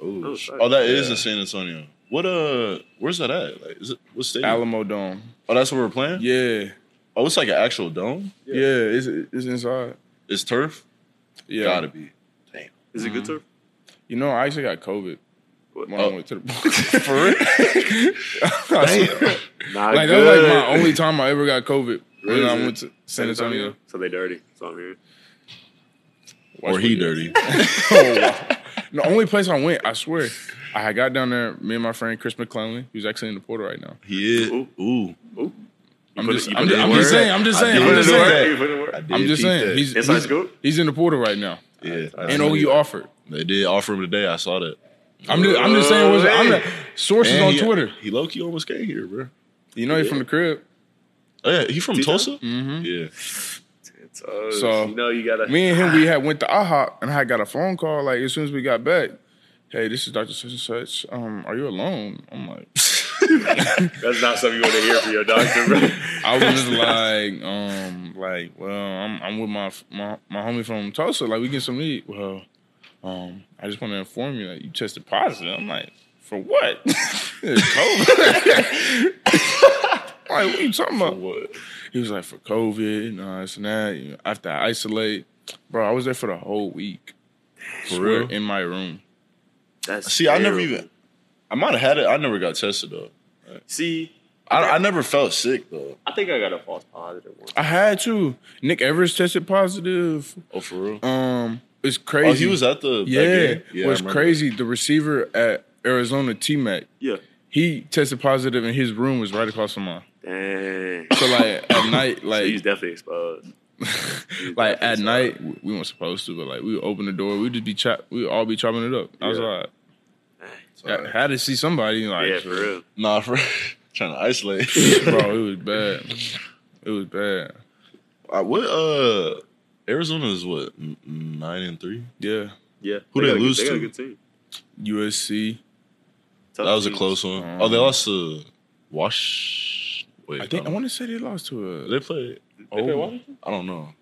Oh, Oh, sh- sorry. oh, that is Yeah. in San Antonio. What? Uh, where's that at? Like, is it what stadium? Alamodome. oh, that's where we're playing. Yeah, Oh, it's like an actual dome. yeah, it's it's inside. It's turf. Yeah, Gotta be. Damn. Is it good Mm-hmm. turf? You know, I actually got COVID What? when Oh. I went to the. For real? Damn. Nah, Like that was like my only time I ever got COVID when Is I it? went to San Antonio. So they dirty. So I'm here. or he dirty? Oh, wow. The only place I went, I swear, I got down there. Me and my friend Chris McClellan, who's actually in the portal right now. He is. Ooh. Ooh. Ooh. I'm just, it- I'm just, I'm just saying, I'm just saying, I'm just saying. work. You put it in work? I did I'm just saying, he's he's, he's in the portal right now. yeah. I And saw OU offered. They did offer him today. I saw that. I'm just, I'm just saying, what's, I'm the sources And on he, Twitter. He low key almost came here, bro. You know, he's from the crib. Oh yeah, he from Tulsa. Mm-hmm. Yeah. So, So, you know you gotta. Me and him, we had went to IHOP, and I got a phone call like as soon as we got back. Hey, this is Doctor Such and Such. Um, are you alone? I'm like, That's not something you want to hear from your doctor, bro. I was just like, um, like, well, I'm I'm with my my my homie from Tulsa. Like, we get some meat. Well, um, I just want to inform you that you tested positive. I'm like, for what? It's COVID. like, what are you talking about? What? He was like, for COVID, and uh, this and that. You know, after I isolate, bro, I was there for the whole week. For real? in my room. That's See, I never even. I might have had it. I never got tested though. See, I, I never felt sick though. I think I got a false positive one. I had to. Nick Evers tested positive. Oh, for real? Um, it's crazy. Oh, he was at the that Yeah, game? I what's remember. crazy? The receiver at Arizona, T Mac, Yeah. He tested positive, and his room was right across from mine. Dang. So like at night, So he's definitely exposed. like at definitely night, we weren't supposed to, but like we would open the door, we'd just be chop, we all be chopping it up. I was like, Dang. I had to see somebody. Like, Yeah, for real. Nah, for trying to isolate. bro, it was bad. It was bad. Uh, what? Uh, Arizona is what nine and three. Yeah, Yeah. Who got they a good- lose they got a to? good team. USC. Tough That was a close one. Um, oh, they lost to Wash. Wait, I think I don't- want to say they lost to a. they played. They play Oh. Washington? I don't know.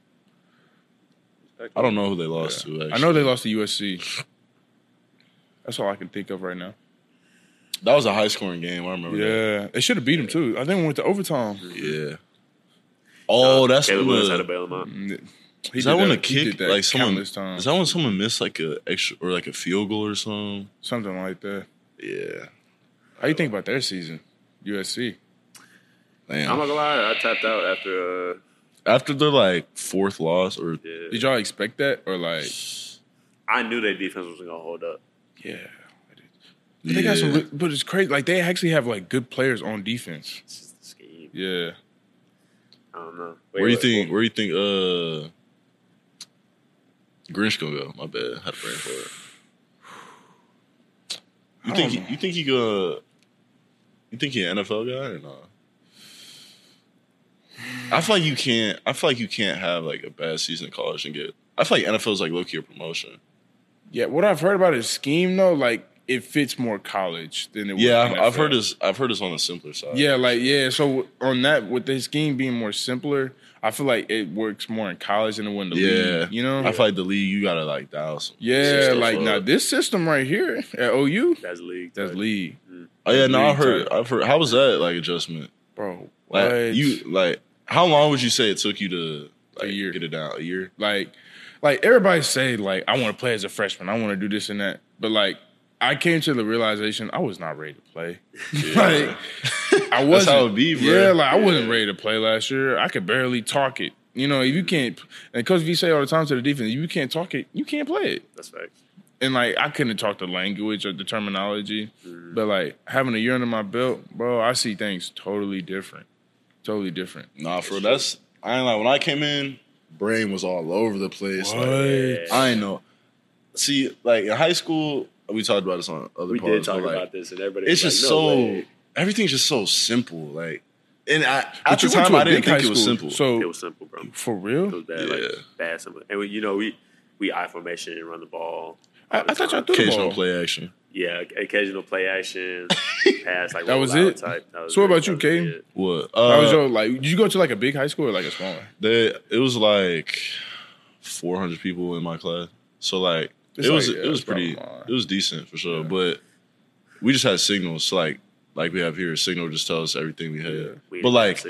I don't know who they lost to. Actually. I know they lost to USC. That's all I can think of right now. that was a high scoring game. I remember. that. Yeah, they should have beat them too. I think we went to overtime. Yeah. Oh, that's Caleb when Williams had the, to bail him out. Mm, He is that when the he kick that like someone is that when someone missed like a extra or like a field goal or something? something like that. Yeah. How you think about their season? USC. Damn. I'm not gonna lie, I tapped out after. Uh, After their like fourth loss or yeah. Did y'all expect that or like? I knew their defense was gonna hold up. Yeah. They got some, but it's crazy. Like they actually have like good players on defense. It's just the scheme. Yeah. I don't know. Where do you think? Where do you think? Uh, Grinch gonna go? My bad. Had a brain for it. You I think? He, you think he gonna? You think he an NFL guy or not? I feel like you can't. I feel like you can't have like a bad season in college and get I feel like NFL is like low key a promotion. Yeah, what I've heard about his scheme though, like it fits more college than it. Yeah, would I've, I've heard this. I've heard this on the simpler side. Yeah, like yeah. So on that, with the scheme being more simpler, I feel like it works more in college than it would in the yeah. league. You know, I feel like the league you gotta like dial some. yeah, like stuff now up. this system right here at OU, That's league. that's type. league, Oh yeah, no, I league heard. type. I've heard. How was that like adjustment? bro. Like What? you like how long would you say it took you to like year. get it down? A year. like like everybody say like I want to play as a freshman. I want to do this and that. But like I came to the realization I was not ready to play. like I wasn't. how it be, bro. Yeah, like I wasn't ready to play last year. I could barely talk it. You know, if you can't, and Coach V say all the time to the defense, if you can't talk it, you can't play it. That's facts. And like I couldn't talk the language or the terminology, Mm-hmm. but like having a year under my belt, bro, I see things totally different, totally different. Nah, for that's I ain't like when I came in, brain was all over the place. Like, I ain't know. See, like in high school, we talked about this on other We pods, did talk but, like, about this, and everybody. It's was just like, no so way. everything's just so simple. Like, and I, at the time, I didn't big high think it was school, simple. So It was simple, bro. for real, It real, was bad, like Yeah. bad simple. And we, you know, we we I formation and run the ball. I, all the I thought y'all time. threw the occasional ball. play action. Yeah, occasional play action, pass like That was it? Type. That was So what about you, That was Kaden? it. What? How Uh, was your like? Did you go to like a big high school or like a small one? they, it was like 400 people in my class. So like It's it was like, yeah, it was pretty it was decent for sure. But we just had signals like like we have here. Signal just tells us everything we had. Yeah. We But like.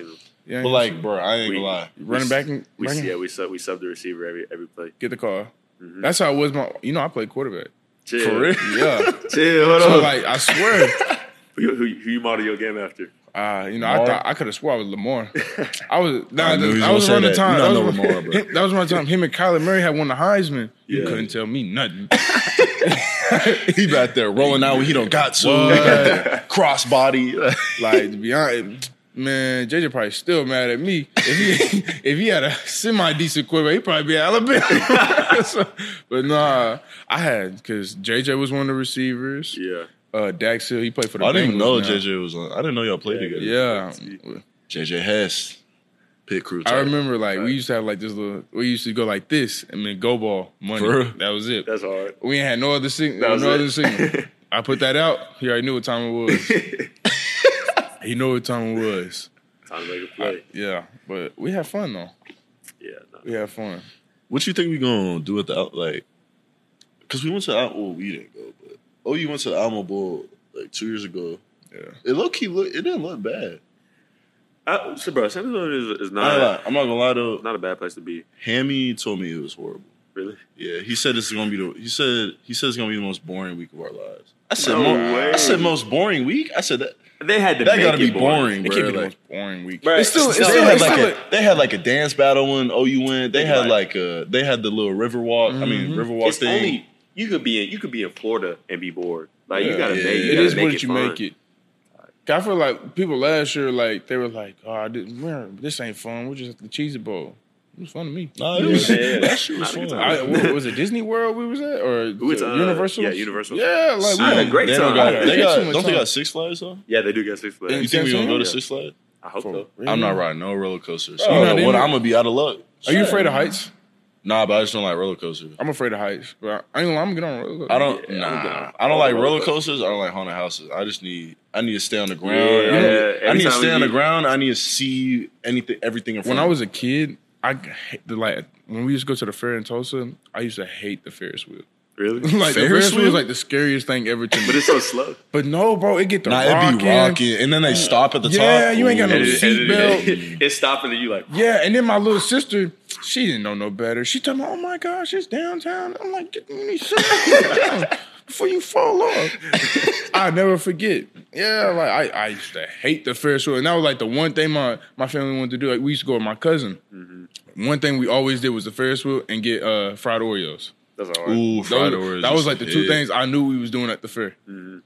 Yeah, but like bro, I ain't We- gonna lie. running back and we back and- yeah we sub we sub the receiver every every play. get the car. Mhm. That's how it was. My you know I played quarterback. Chill, For real? Yeah. chill. Hold so on. like I swear, who, who, who you model your game after? Uh, you know I thought I could have swore I was Lamar. I was nah, I knew was that was around the time. That was, know Lamar, bro. him- that was around the time him and Kyler Murray had won the Heisman. You couldn't tell me nothing. he back there rolling out when he don't got to crossbody. Like to be honest, man, JJ probably still mad at me. If he if he had a semi decent quarterback, he'd probably be at Alabama. So- but nah, I had because JJ was one of the receivers. Yeah, Uh, Dax Hill, he played for the. I didn't even know Bengals now. JJ was on. I didn't know y'all played Yeah. together. Yeah, JJ Hess, pit crew. I remember like we used to have like this little. We used to go like this and then go ball money. For? That was it. that's hard. we ain't had no other signal. That was no it. other signal. I put that out. He already knew what time it was. he knew what time it was. Time to make a play. Yeah, but we had fun though. yeah, no. We had fun. What you think we gonna do with the out like? Because we went to the Al- well, we didn't go, but oh, you went to the Alamo Bowl like two years ago. Yeah. It low key look. It didn't look bad. Uh, so bro, San Antonio is, is not lie. I'm not gonna lie though. not a bad place to be. Hammy told me it was horrible. Really? Yeah, he said this is gonna be the. He said he said it's gonna be the most boring week of our lives. I said, No mo- way. I said most boring week. I said that They had to that make gotta it be boring, It bro. can't be the most boring week. Right. It's still, it's They still, they had it's like still a, they had like a dance battle when OU went. They Think had about like a they had the little river walk. I mean Mhm. river walk thing. only you could be in you could be in Florida and be bored. Like Yeah. you gotta Yeah. make you it gotta is make what it you fun. make it. I feel like people last year, like they were like, "Oh, I didn't, man, this ain't fun. We're just at the Cheesy Bowl." It was fun to me. Nah, it was, Yeah. that shit was Not a good fun. I, what, was it Disney World we was at or We went uh, Universal? yeah, Universal. Yeah, like we I had a great they time. Don't, got, I had they too got, much don't they got Six Flags though? Yeah, they do get Six Flags. In You think we gonna go to Yeah. Six Flags? I hope For so. real? I'm not riding no roller coasters. Oh, you're don't not know what I'm gonna be out of luck. Are you afraid of heights? Nah, but I just don't like roller coasters. I'm afraid of heights, but I ain't gonna lie, I'm gonna get on a roller coaster. I don't. Yeah, I'm nah. I don't like Roller roller coasters. coasters. I don't like haunted houses. I just need. I need to stay on the ground. Yeah, I need, I need to stay on the ground. I need to see anything, everything in front. When I was a kid, I hate the like when we used to go to the fair in Tulsa. I used to hate the Ferris wheel. Really? like the Ferris Ferris wheel wheel? is like the scariest thing ever to me. but it's so slow. But no, bro, it get the Nah, rocking. it'd be rocking, and then they stop at the top. Yeah, you ain't got no And it- and it- seatbelt. It's stopping and you like Yeah, and then my little sister, she didn't know no better. She told me, "Oh my gosh, it's downtown." I'm like, "Get me sit down before you fall off." I never forget. Yeah, like I, I used to hate the Ferris wheel, and that was like the one thing my my family wanted to do. Like we used to go with my cousin. One thing we always did was the Ferris wheel and get uh, fried Oreos. That's all right. Ooh, fried Those- Oreos that was like the two hit. things I knew we was doing at the fair. Mm-hmm.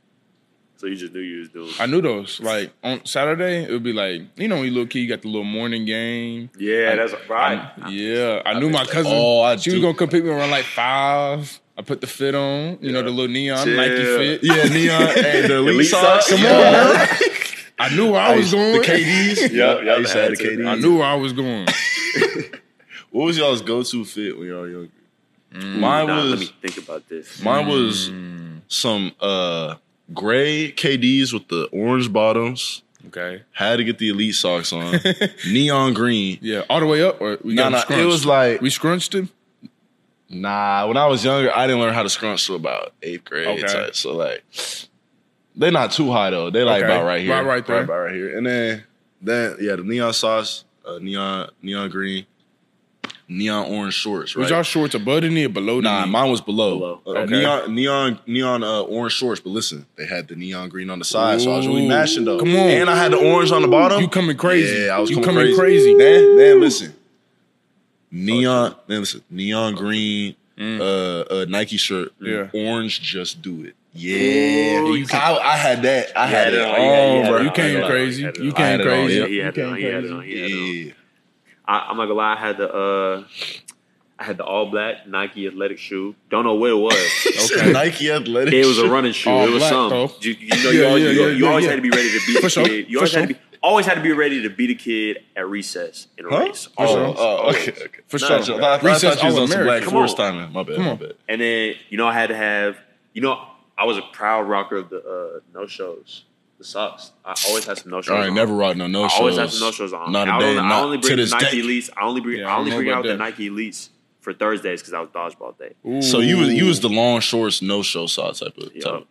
So you just knew you was doing. I knew those. Like on Saturday, it would be like you know when you little kid, you got the little morning game. yeah, that's right. Yeah, I knew my cousin. Oh, I she was do- gonna come pick me around like five. I put the fit on, you know, the little neon Chill. Nike fit. Yeah, neon and the elite Elite socks. socks? Come Yeah. on. I knew where I was going. The KDs. Yup, yup, I used to have had the to. KDs. I knew where I was going. What was y'all's go-to fit when y'all were younger? Mine Nah, let was me think about this. mine was some uh gray KDs with the orange bottoms. Okay. Had to get the elite socks on. Neon green. Yeah, all the way up, or we Nah, got nah, it was like we scrunched him. Nah, when I was younger, I didn't learn how to scrunch till about eighth grade. Okay. type. So like, they're not too high though. They're like Okay. about right here, Right- right there. about right here. And then, then yeah, the neon sauce, uh, neon neon green, neon orange shorts. Right? Was y'all shorts above the knee or below the Nah, knee? mine was below. Below. Uh, Okay. Neon, neon, neon, uh, orange shorts. But listen, they had the neon green on the side, so I was really mashing though. Come on. and I had the orange on the bottom. You coming crazy. Yeah, I was You coming, coming crazy. crazy. Then, then listen, neon. Then listen, neon green, uh, uh, Nike shirt. Yeah. orange. Just do it. Yeah, Ooh, you can, I, I had that. I had, had it it on, on, you had You came had it crazy. I had it You on. I had came crazy. yeah. He You came crazy. on. He had it on. Yeah, I, I'm not gonna lie. I had the uh, I had the all black Nike athletic shoe. Don't know what it was. okay. Nike athletic. It was a running shoe. All it was black, some. though. You, you know, Yeah, you, always, yeah, you, yeah, you yeah, always had to be ready to beat For the sure, kid. You for always had to be always had to be ready to beat a kid at recess in a Huh? race. For Always. oh, Always. okay, okay. For No, sure. I thought, I Recess you was on some Black All-American. Force timing. My bad. My bad. And then you know I had to have you know I was a proud rocker of the uh, no shows, the socks. I always had some no shows. All right, on. never rock no no shows. I always have some no shows on. Not a I, day. only, I not only to bring the this Nike day. Elites. I only bring Yeah, I I only don't bring know out the Nike Elites for Thursdays because I was dodgeball day. So you was you was the long shorts, no show saw type of. Yo. Type.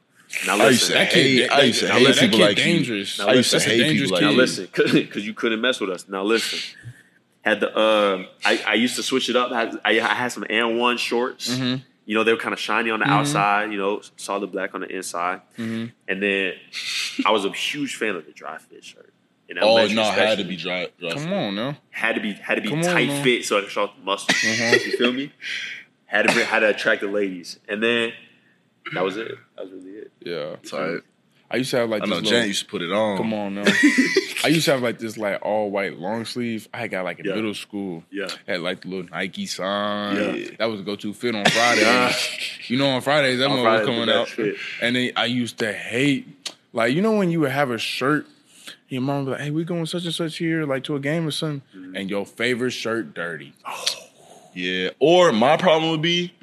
Now I used listen, to That kid- hate. I used to hate that people like dangerous. you. Now I used to hate people like dangerous now listen, because you couldn't mess with us. Now listen, had the uh, I, I used to switch it up. I, I had some and one shorts. Mm-hmm. You know they were kind of shiny on the outside. You know, solid black on the inside. Mm-hmm. And then I was a huge fan of the dry fit shirt. In Oh elementary no, had to be dry. dry Come on now. had to be had to be Come tight man. fit so I could show off the muscles. Uh-huh. You feel me? Had to bring, had to attract the ladies, and then that was it. That was really it. Yeah. Sorry. I used to have like I this know little, Jan used to put it on. Come on now. I used to have like this like all white long sleeve. I got like in Yeah. middle school. Yeah. Had like the little Nike sign. Yeah. That was a go to fit on Friday. You know, on Fridays that On one was coming out. fit. And then I used to hate like you know when you would have a shirt. Your mom would be like, "Hey, we going such and such here, like to a game or something," Mm-hmm. and your favorite shirt dirty. Oh. Yeah. Or my problem would be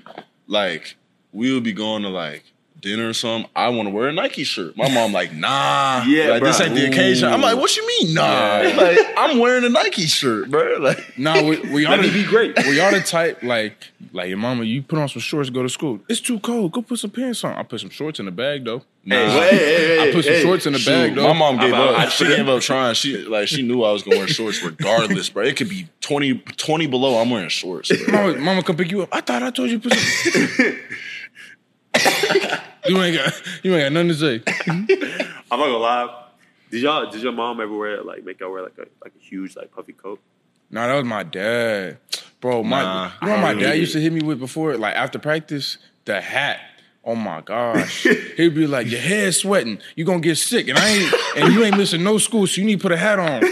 like we would be going to like dinner or something. I want to wear a Nike shirt. My mom like, nah. Yeah, like, this ain't the occasion. I'm like, what you mean, nah? Yeah. Like I'm wearing a Nike shirt, bro. Like Nah, we, we ought to be great. We ought to type like like your mama. You put on some shorts, go to school. It's too cold. Go put some pants on. I put some shorts in the bag though. nah. Hey, hey, hey, I put some hey, shorts in the Shoot, bag though. my mom gave I'm- up. I- she gave up trying. She like she knew I was going to wear shorts regardless, bro. It could be 20, 20 below. I'm wearing shorts. Bro. Mama, mama come pick you up. I thought I told you to put some. you ain't got you ain't got nothing to say. I'm not gonna lie. Did y'all? Did your mom ever wear like make y'all wear like a like a huge like puffy coat? Nah, that was my dad, bro. My Nah, you know what my dad hated used to hit me with before, like after practice, the hat. Oh my gosh, he'd be like, "Your head's sweating. you're gonna get sick, and I ain't, and you ain't missing no school, so you need to put a hat on."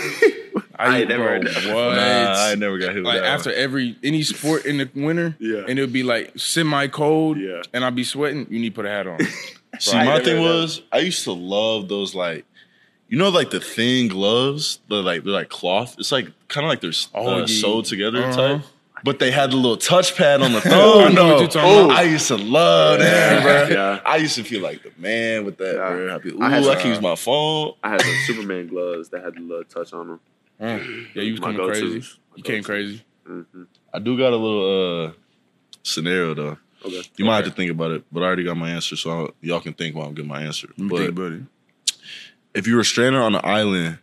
I ain't bro, never heard. What? Nah, I never got hit like that. after every any sport in the winter, Yeah. and it would be like semi cold, Yeah. and I'd be sweating. You need to put a hat on. See, my thing heard that. was I used to love those like, you know, like the thin gloves. They're like they're like cloth. It's like kind of like they're Oh, uh, yeah. sewed together Uh-huh. type. But they had the little touch pad on the thumb. I no. you're talking about. I used to love that, bro. Yeah. I used to feel like the man with that, Yeah. bro. I'd be, ooh, I I, can some- use my phone. I had the Superman gloves that had the little touch on them. Mm. Yeah, you was My coming crazy. You came go-tos. crazy. I do got a little uh scenario though. Okay. You might have to think about it, but I already got my answer, so I'll, y'all can think while I'm getting my answer. Let me But think about it. if you were stranded on an island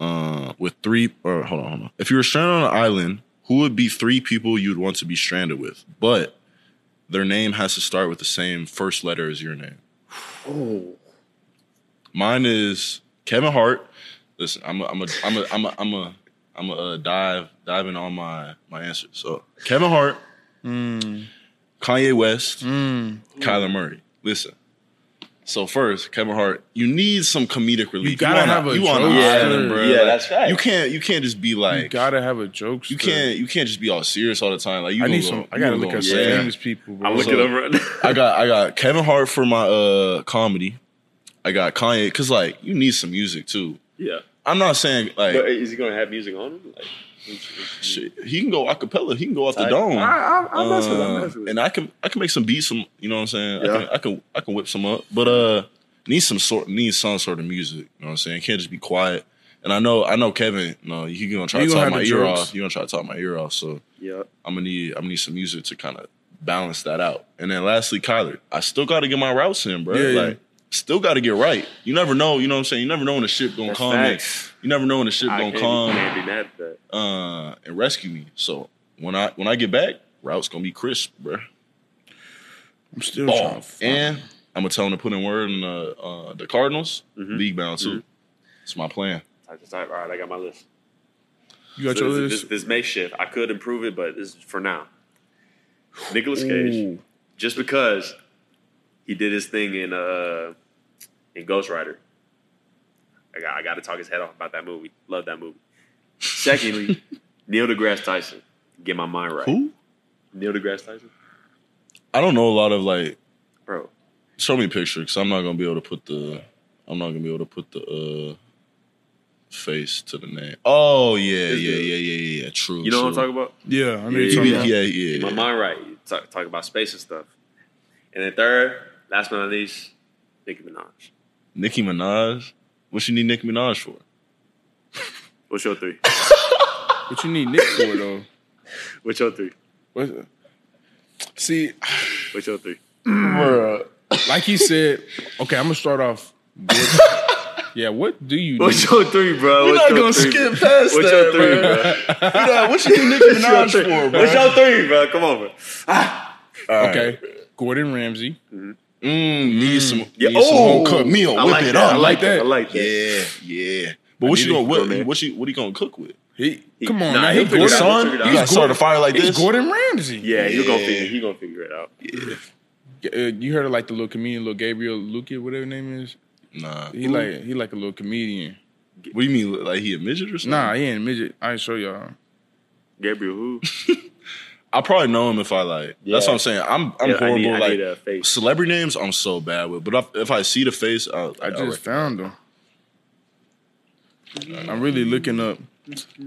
uh, with three, or hold on, hold on. If you were stranded on an island, who would be three people you'd want to be stranded with? But their name has to start with the same first letter as your name. Oh. Mine is Kevin Hart. Listen, I'm a, I'm a, I'm a, I'm a, I'm a, I'm a uh, dive diving on my my answer. So Kevin Hart, Kanye West, Mm. Kyler Murray. Listen. So first, Kevin Hart, you need some comedic relief. You gotta on have a you on an jokester. island, bro. Yeah, Like, that's right. You can't you can't just be like you gotta have a joke. you can't you can't just be all serious all the time. Like you I need go- some. I gotta look go at some insane. famous people. Bro. I'm looking So- over right. I got I got Kevin Hart for my uh comedy. I got Kanye because like you need some music too. yeah. I'm not saying like But is he gonna have music on him? Like, Shit, he can go acapella. He can go off the I- dome. I, I, I mess with. I Uh, mess with and I can I can make some beats. Some you know what I'm saying. Yeah. I, can, I can I can whip some up. But uh, need some sort need some sort of music. You know what I'm saying. Can't just be quiet. And I know I know Kevin. No, he gonna try He to talk my ear jokes. off. He gonna try to talk my ear off. So yeah. I'm gonna need I'm gonna need some music to kind of balance that out. And then lastly, Kyler, I still got to get my routes in, bro. Yeah, yeah. Like still got to get right. You never know. You know what I'm saying. You never know when the ship gonna That's come. and- facts. You never know when the ship I gonna can't, come can't be mad at that. uh, and rescue me. So when I when I get back, routes gonna be crisp, bro. I'm still Ball. trying to find- And I'm gonna tell him to put in word in the uh, the Cardinals Mhm. league bound too. Mhm. It's my plan. I just type, all right, I got my list. You got So your this, list? this, this makeshift, I could improve it, but this is for now. Nicolas Cage, Ooh. just because he did his thing in uh in Ghost Rider. I got I got to talk his head off about that movie. Love that movie. Secondly, Neil deGrasse Tyson. Get my mind right. Who? Neil deGrasse Tyson, I don't know a lot of like. bro. Show me a picture because I'm not gonna be able to put the. I'm not gonna be able to put the uh face to the name. Oh yeah, yeah, yeah, yeah, yeah, yeah. True. You know what I'm talking about? Yeah, I know Yeah, you're He talking be- about. yeah, yeah, my mind right. Talk, talk about space and stuff. And then third, last but not least, Nicki Minaj. Nicki Minaj. What you need Nicki Minaj for? What's your three? What you need Nick for though? What's your three? What's, see, What's your three? like he said, okay, I'm gonna start off. With, yeah, what do you What's need? your three, bro? We're What's not gonna three, skip bro? past What's that, your three, bro. bro? Yeah, what you need Nicki Minaj for, bro? What's your three, bro? Come on, bro. Okay, Gordon Ramsay. Mm-hmm. Mm, need some, Yeah, need some oh, home cooked meal. I Whip like it that. up. I like that. that. I like that. Yeah, yeah. But what need you gonna to what, go what you what you gonna cook with? He, He- come on, nah, now, he'll he figure it Gordon, out. Son, figure it out. you He's gotta start a fire like this. Gordon Ramsay. Yeah, he gonna Yeah. figure. He gonna figure it out. Yeah. Uh, you heard of like the little comedian, little Gabriel Luki, whatever his name is. Nah. He like he like a little comedian. What do you mean? Like he a midget or something? Nah, he ain't a midget. I ain't show y'all. Gabriel, who? I'll probably know him if I like. That's what I'm saying. I'm I'm Yeah, I horrible. need, I like need a face. celebrity names, I'm so bad with. But if, if I see the face, I'll, I I'll just found him. I'm really looking up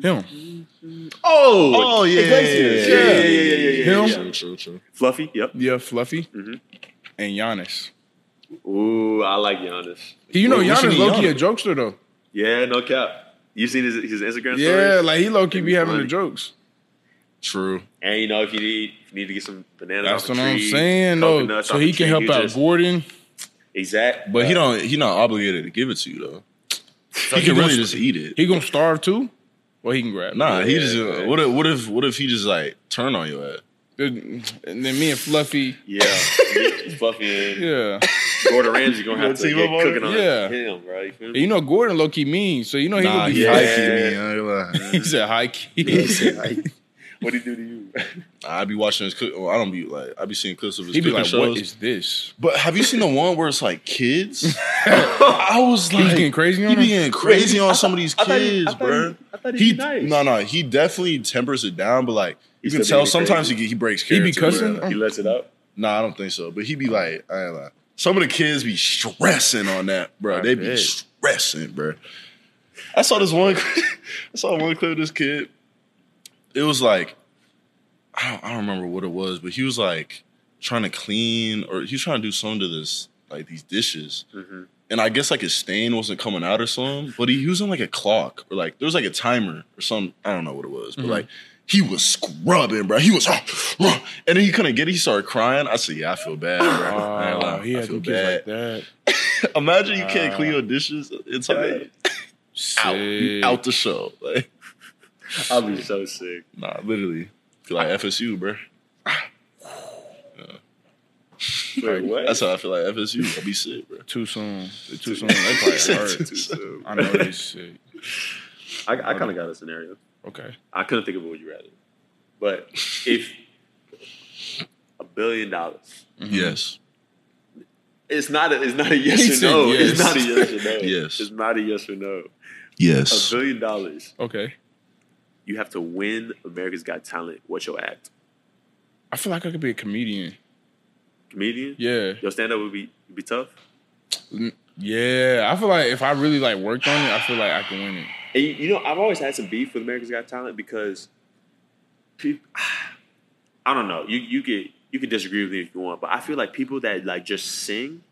him. Oh, Oh yeah, Iglesias. Yeah, yeah, yeah, yeah, yeah, yeah, Him? yeah. True, true, true. Fluffy. Yep. Yeah, Fluffy Mhm. and Giannis. Ooh, I like Giannis. You know, Wait, what you Giannis mean low key a jokester though. Yeah, no cap. You seen his his Instagram stories? Yeah, like he low key be having the jokes. True. And you know, if you need if you need to get some bananas That's off what I'm saying though. coconuts So he can tree, help out just- Gordon. Exact. But he uh, don't. He not obligated to give it to you though. So He can gonna really just eat it. He gonna starve too? Well, he can grab. Nah, he Yeah, just. yeah. what if? What if? What if he just like turn on your ass? And then me and Fluffy. Yeah. Fluffy Yeah, Gordon Ramsay gonna have to team get up on cooking on Yeah. him, right? You you know Gordon low key mean, so you know he Nah, gonna be he yeah. high key to me. I ain't gonna. He said high key. What he do to you? I be watching his. clip- Well, I don't be like. I be seeing clips of his. He be like, shows. "What is this?" But have you seen the one where it's like kids? I was like, was getting crazy on he be getting crazy on some of these I thought he- kids, I thought he- bro. He'd He be nice. no no he definitely tempers it down, but like you can tell sometimes he crazy. get, he breaks He be cussing? bro. He lets it out. Nah, I don't think so. But he be like, I ain't like some of the kids be stressing on that, bro. They be stressing, bro. I saw this one. I saw one clip of this kid. It was like, I don't, I don't remember what it was, but he was like trying to clean or he was trying to do something to this like these dishes. Mhm. And I guess like his stain wasn't coming out or something, but he using like a clock or like there was like a timer or something. I don't know what it was, but Mhm. like he was scrubbing, bro. He was, and then he couldn't get it. He started crying. I said, "Yeah, I feel bad, bro. I Oh, he I had feel kids like that. Imagine you can't Uh, clean your dishes in time. Out, out the show. Like, I'll be so sick. nah, literally, feel like FSU, bro. Wait, what? That's how I feel like FSU. I'll be sick, bro. Too soon. Too soon. They probably hurt. Too soon. I know they sick. I, I kind of got a scenario. Okay. I couldn't think of what you rather. But if a billion dollars, mm-hmm. Yes. it's not a, it's not a yes He or no. yes. It's not a yes or no. Yes. It's not a yes or no. Yes. A billion dollars, Okay. You have to win America's Got Talent. What's your act? I feel like I could be a comedian. Comedian? Yeah. Your stand up would be be tough. Yeah. I feel like if I really like worked on it, I feel like I can win it. And you, you know, I've always had some beef with America's Got Talent because people, I don't know. You you could you could disagree with me if you want, but I feel like people that like just sing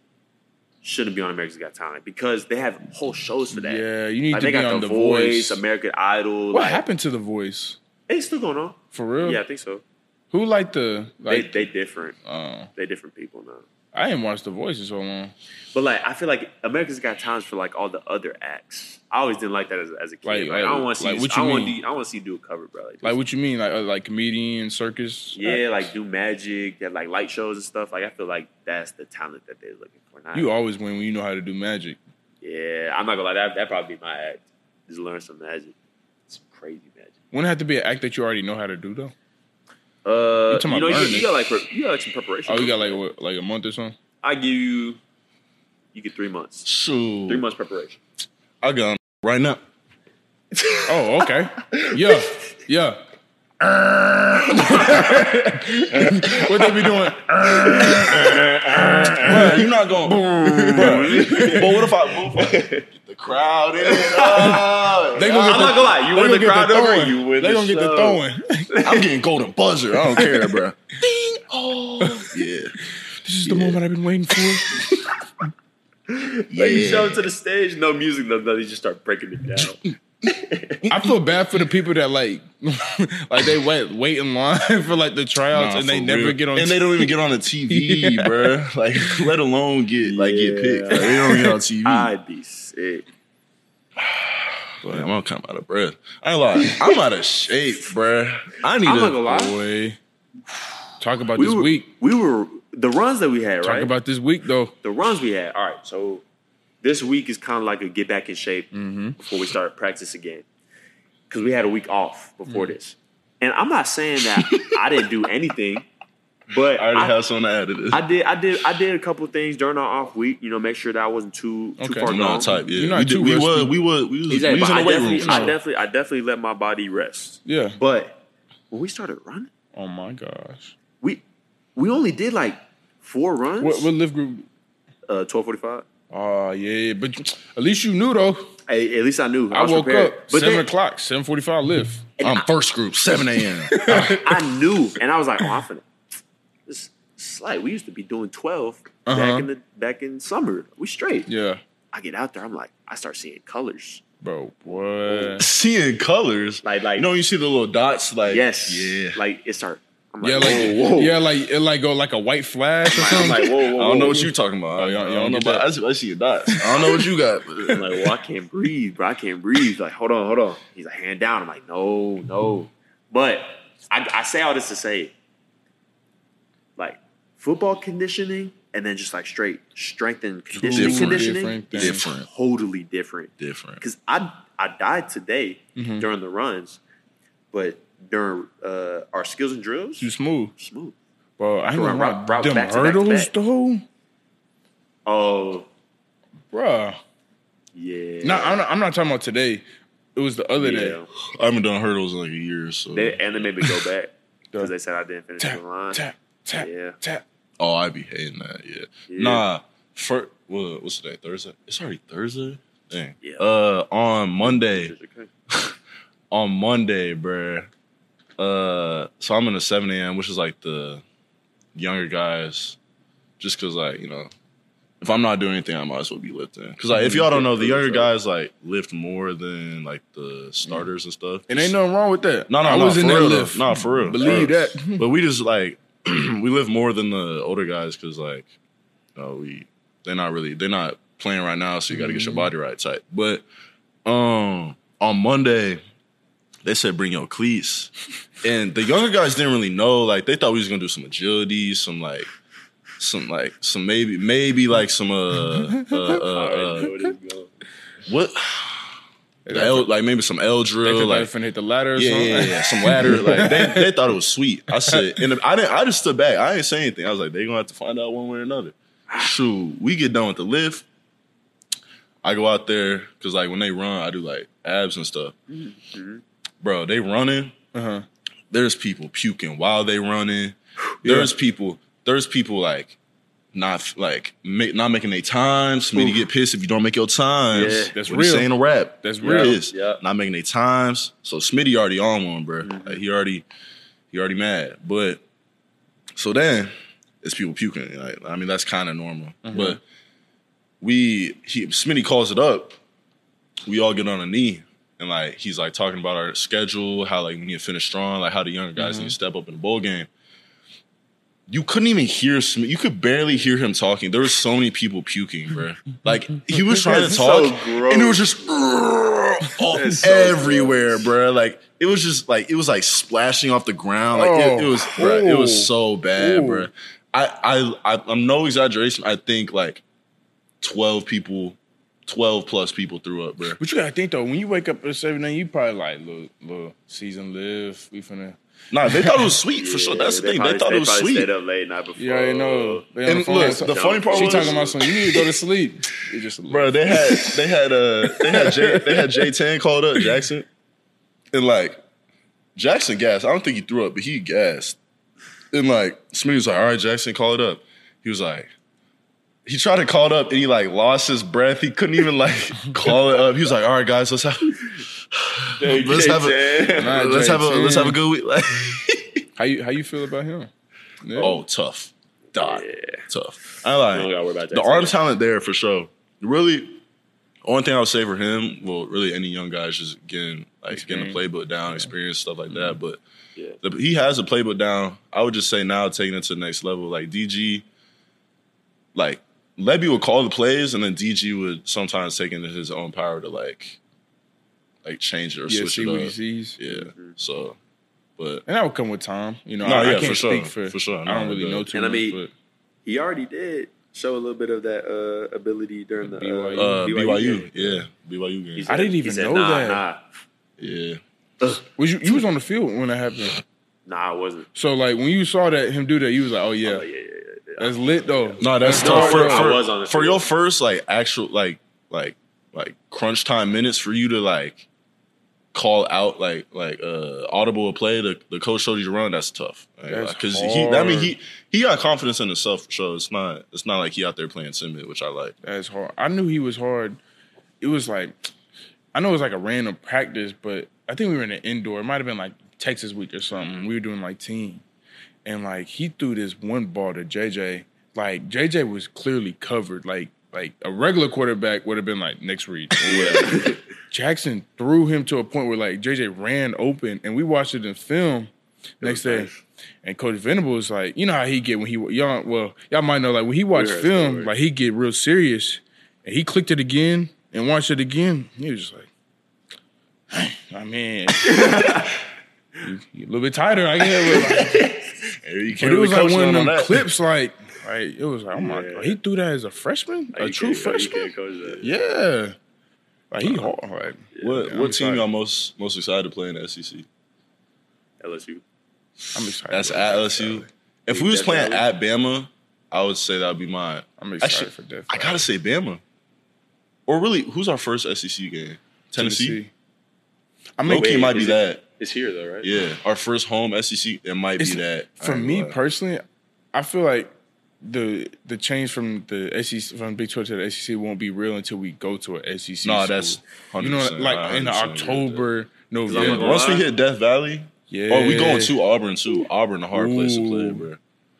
shouldn't be on America's Got Talent because they have whole shows for that. Yeah, you need like to they be got on The The Voice. American Idol. What like, happened to the voice? It's still going on. For real? Yeah, I think so. Who liked the like? they they different. uh, They different people now. I didn't watch the voice in so long. But like, I feel like America's Got Talent for like all the other acts. I always didn't like that as, as a kid. Like- Like, like- I don't want to see. like, what I you want mean? to. I want to see do a cover, bro. Like, Like what you mean? Like uh, like comedian circus? yeah, like do magic, that like light shows and stuff. Like I feel like that's the talent that they're looking for now. You always win when you know how to do magic. yeah, I'm not gonna lie. That that probably be my act. Just learn some magic, some crazy magic. Wouldn't it have to be an act that you already know how to do though. Uh, you know, you, you got like pre- you got like some preparation. Oh, you got like what, like a month or something. I give you, you get three months. Shoot. Three months preparation. I got right now. Oh, okay. yeah, yeah. What they be doing? Bruh, you're not going. Bruh. But what if I what if I get the crowd in? Oh, They gonna I'm get not gonna lie. You they win the gonna crowd over. throwing. You win. They the gonna get the throwing. I'm getting golden buzzer. I don't care, bro. Ding. Oh, yeah. This is the moment I've been waiting for. Like you show up to the stage, no music, no nothing. You just start breaking it down. I feel bad for the people that like, like they wait wait in line for like the tryouts Nah, and they never real. get on. and they don't even get on the TV, Yeah. bro. Like, let alone get like get picked. Like, they don't get on TV. I'd be sick. But I'm gonna come out of breath. I ain't lying. I'm out of shape, bruh. I need I'm to. not gonna lie. Boy, talk about We this were, week. we were the runs that we had, Talk right? about this week though. the runs we had. All right, so this week is kind of like a get back in shape Mm-hmm. before we start practice again, because we had a week off before Mm. this. And I'm not saying that I didn't do anything, but I already I, have something to add to this. I did, I did, I did a couple of things during our off week. You know, make sure that I wasn't too too Okay. far I'm gone. type. Yeah, You're not we, did, we risky. was. We was. We was. Exactly, We was but in I the weight definitely, room. I definitely, I definitely let my body rest. Yeah. But when we started running, Oh my gosh. we we only did like four runs. What what lift group? Uh, twelve forty five. Oh yeah, yeah, but at least you knew though. Hey, at least I knew. I, was woke prepared. up but seven then o'clock, seven forty five lift. I'm first group, 7 a.m. I knew, and I was like, "Oh, I'm finna." This it's like we used to be doing 12 Uh-huh. back in the back in summer. We straight. Yeah, I get out there, I'm like, I start seeing colors. bro. What? Seeing colors. Like, like You know you see the little dots? Like yes, Yeah. Like it start. I'm like, Yeah, like whoa, whoa. yeah, like it like go like a white flash or I'm something. like, whoa, whoa. I don't know what you talking about. Oh, y'all- I y'all don't know about. I see, I see your dots. I don't know what you got. I'm like, well, I can't breathe, bro. I can't breathe. Like, hold on, hold on. He's like, hand down. I'm like, no, no. But I, I say all this to say, like, football conditioning and then just like straight strength and conditioning different- conditioning different. Different. totally different. different. Because I I died today Mhm. during the runs, but during uh, our skills and drills, You smooth, smooth. bro. I ain't Route- gonna route- route Them back to back hurdles back. though, Oh bro. yeah. No, I'm not, I'm not talking about today. It was the other day. I haven't done hurdles in like a year. Or so They, and they made me go back because they said I didn't finish Tap, the line. tap, tap, Yeah. tap. oh, I be hating that. Yeah. Yeah. Nah. For what, what's today? Thursday. It's already Thursday. Dang. Yeah. Uh, on Monday. On Monday, bruh. Uh, so I'm in the 7 a.m., which is like the younger guys, just because like you know, if I'm not doing anything, I might as well be lifting. Because like if y'all don't know, the younger guys like lift more than like the starters and stuff. And ain't nothing wrong with that. No, no, I no, was in for real, lift. No, for real. Believe for real. that. But we just like we lift more than the older guys because like, you know, we they're not really they're not playing right now, so you got to get your body right type. But um, on Monday, they said bring your cleats, and the younger guys didn't really know. Like they thought we was gonna do some agility, some like. Some like some maybe maybe like some uh uh uh, uh what the L, like maybe some L drill like finna hit the ladder or yeah, something. yeah, yeah, some ladder. Like they, they thought it was sweet. I said, and I didn't. I just stood back. I didn't say anything. I was like, they gonna have to find out one way or another. Shoot, we get done with the lift. I go out there because like when they run, I do like abs and stuff. Bro, they running. Uh-huh. There's people puking while they running. There's people. There's people like not like make, not making their time. Smitty get pissed if you don't make your times. Yeah. That's what real. say in a rap. That's It real. is. Yeah. Not making their times. So Smitty already on one, bro. Mm-hmm. Like, he already he already mad. But so then it's people puking. Like, I mean, that's kind of normal. Mm-hmm. But we he Smitty calls it up. We all get on a knee. And like he's like talking about our schedule, how like we need to finish strong, like how the younger guys Mm-hmm. need to step up in the bowl game. You couldn't even hear Smith. You could barely hear him talking. There was so many people puking, bro. Like he was trying to talk, so and it was just all so everywhere, bro. Like it was just like it was like splashing off the ground. Like it, it was, bro. It was Oh. so bad, Ooh. bro. I, I, I, I'm no exaggeration. I think like twelve people, twelve plus people threw up, bro. But you gotta think though, when you wake up at seven, then you probably like, little, little season live. We finna. Nah, they thought it was sweet for sure. That's the thing. probably- they thought it was probably sweet. Stayed up late night before. You already know. They And the look, the funny part she was, talking about something. You need to go to sleep. It just bro. They had they had uh they had J they had J ten called up Jackson, and like Jackson gassed. I don't think he threw up, but he gassed. And like Smitty was like, "All right, Jackson, call it up." He was like, he tried to call it up, and he like lost his breath. He couldn't even like call it up. He was like, "All right, guys, let's have let's have a let's have a J10. let's have a good week." Like, How you how you feel about him? Oh, yeah. oh, tough, dog, Yeah. tough. I like don't worry about the Jackson. arm talent there for sure. Really, only thing I would say for him, well, really any young guy is just getting like getting the playbook down, experience stuff like that. Mm-hmm. But Yeah. the, he has the playbook down. I would just say now taking it to the next level. Like DG, like Lebby would call the plays, and then DG would sometimes take it into his own power to like, like change it or yeah, switch see it what up. he sees. Yeah. So, but And that would come with time. You know, No, I, I can't for sure. speak for, For sure. I don't really but- know too And I much. mean, He already did show a little bit of that uh, ability during the uh, BYU. uh, BYU, game. yeah, BYU game, He I didn't even said, know nah, that. Nah, yeah. but was you you was on the field when that happened? nah, I wasn't. So like when you saw that him do that, you was like, oh yeah, Oh, yeah, yeah, yeah, yeah. That's lit though. No, that's That's tough for, for. I was on for your first like actual like like like crunch time minutes for you to like call out like like uh audible a play the, the coach showed you to run that's tough That's because he I mean he he got confidence in himself for sure it's not it's not like he out there playing timid which I like That's hard. I knew he was hard. It was like I know it was like a random practice, but I think we were in an indoor. It might have been like Texas week or something. We were doing like team. And like he threw this one ball to JJ. Like JJ was clearly covered. Like like a regular quarterback would have been like next read. or whatever. Jackson threw him to a point where like JJ ran open and we watched it in film next day. nice. And Coach Venable was like, you know how he get when he y'all well y'all might know like when he watched film like he get real serious and he clicked it again and watched it again. He was just like, I mean, a little bit tighter, I guess. Like, you but it was like one of him them on that. clips, like, like it was like, oh my Yeah. god, he threw that as a freshman, Like, a true freshman. can't coach that. Yeah, like he hard. Like, what Yeah, I'm what team excited. y'all most most excited to play in the SEC LSU. I'm excited. that's at Death LSU Valley. if we was playing Valley. at Bama I would say that would be mine I'm excited Actually, for Death. I gotta say Bama or really who's our first SEC game Tennessee. I mean, Low-key Wait, might be it- that. It's here though, right? Yeah, our first home SEC. It might It's- be that. For me lie. personally, I feel like the the change from the SEC from Big Twelve to the SEC won't be real until we go to a SEC. No, school. that's 100%. you know like in 100% agree October, I'm that. November. Once we hit Death Valley, Yeah. oh, we going to Auburn too. Auburn, a hard place to play, bro.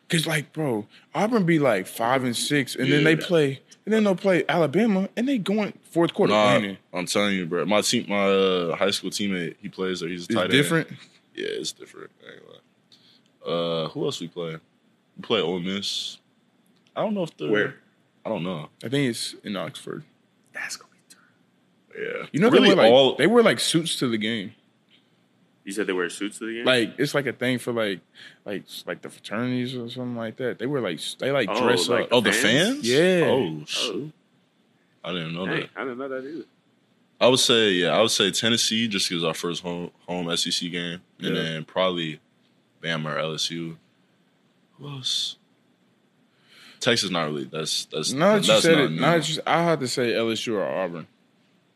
Cause like, bro, Auburn be like five and six, and then they play, and then they'll play Alabama, and they going fourth quarter. Nah, winning. I'm telling you, bro. My team, my uh, high school teammate, he plays there. He's a It's tight end. different. Yeah, it's different. I ain't gonna lie. Uh, who else we play? We play Ole Miss. I don't know if they're Where? I don't know. I think it's in Oxford. That's gonna be tough. Yeah, You know, really they wear like all. they wear like suits to the game. You said they wear suits to the game. Like it's like a thing for like like like the fraternities or something like that. They wear like they like Oh, dress like up. oh, the fans? fans? Yeah. Oh, oh, shoot. I didn't know Dang, that. I didn't know that either. I would say, yeah, I would say Tennessee just because our first home home SEC game, and then probably Bama or LSU. Who else? Texas, not really. That's that's Now that you that's said not it, new. now that you, I have to say LSU or Auburn.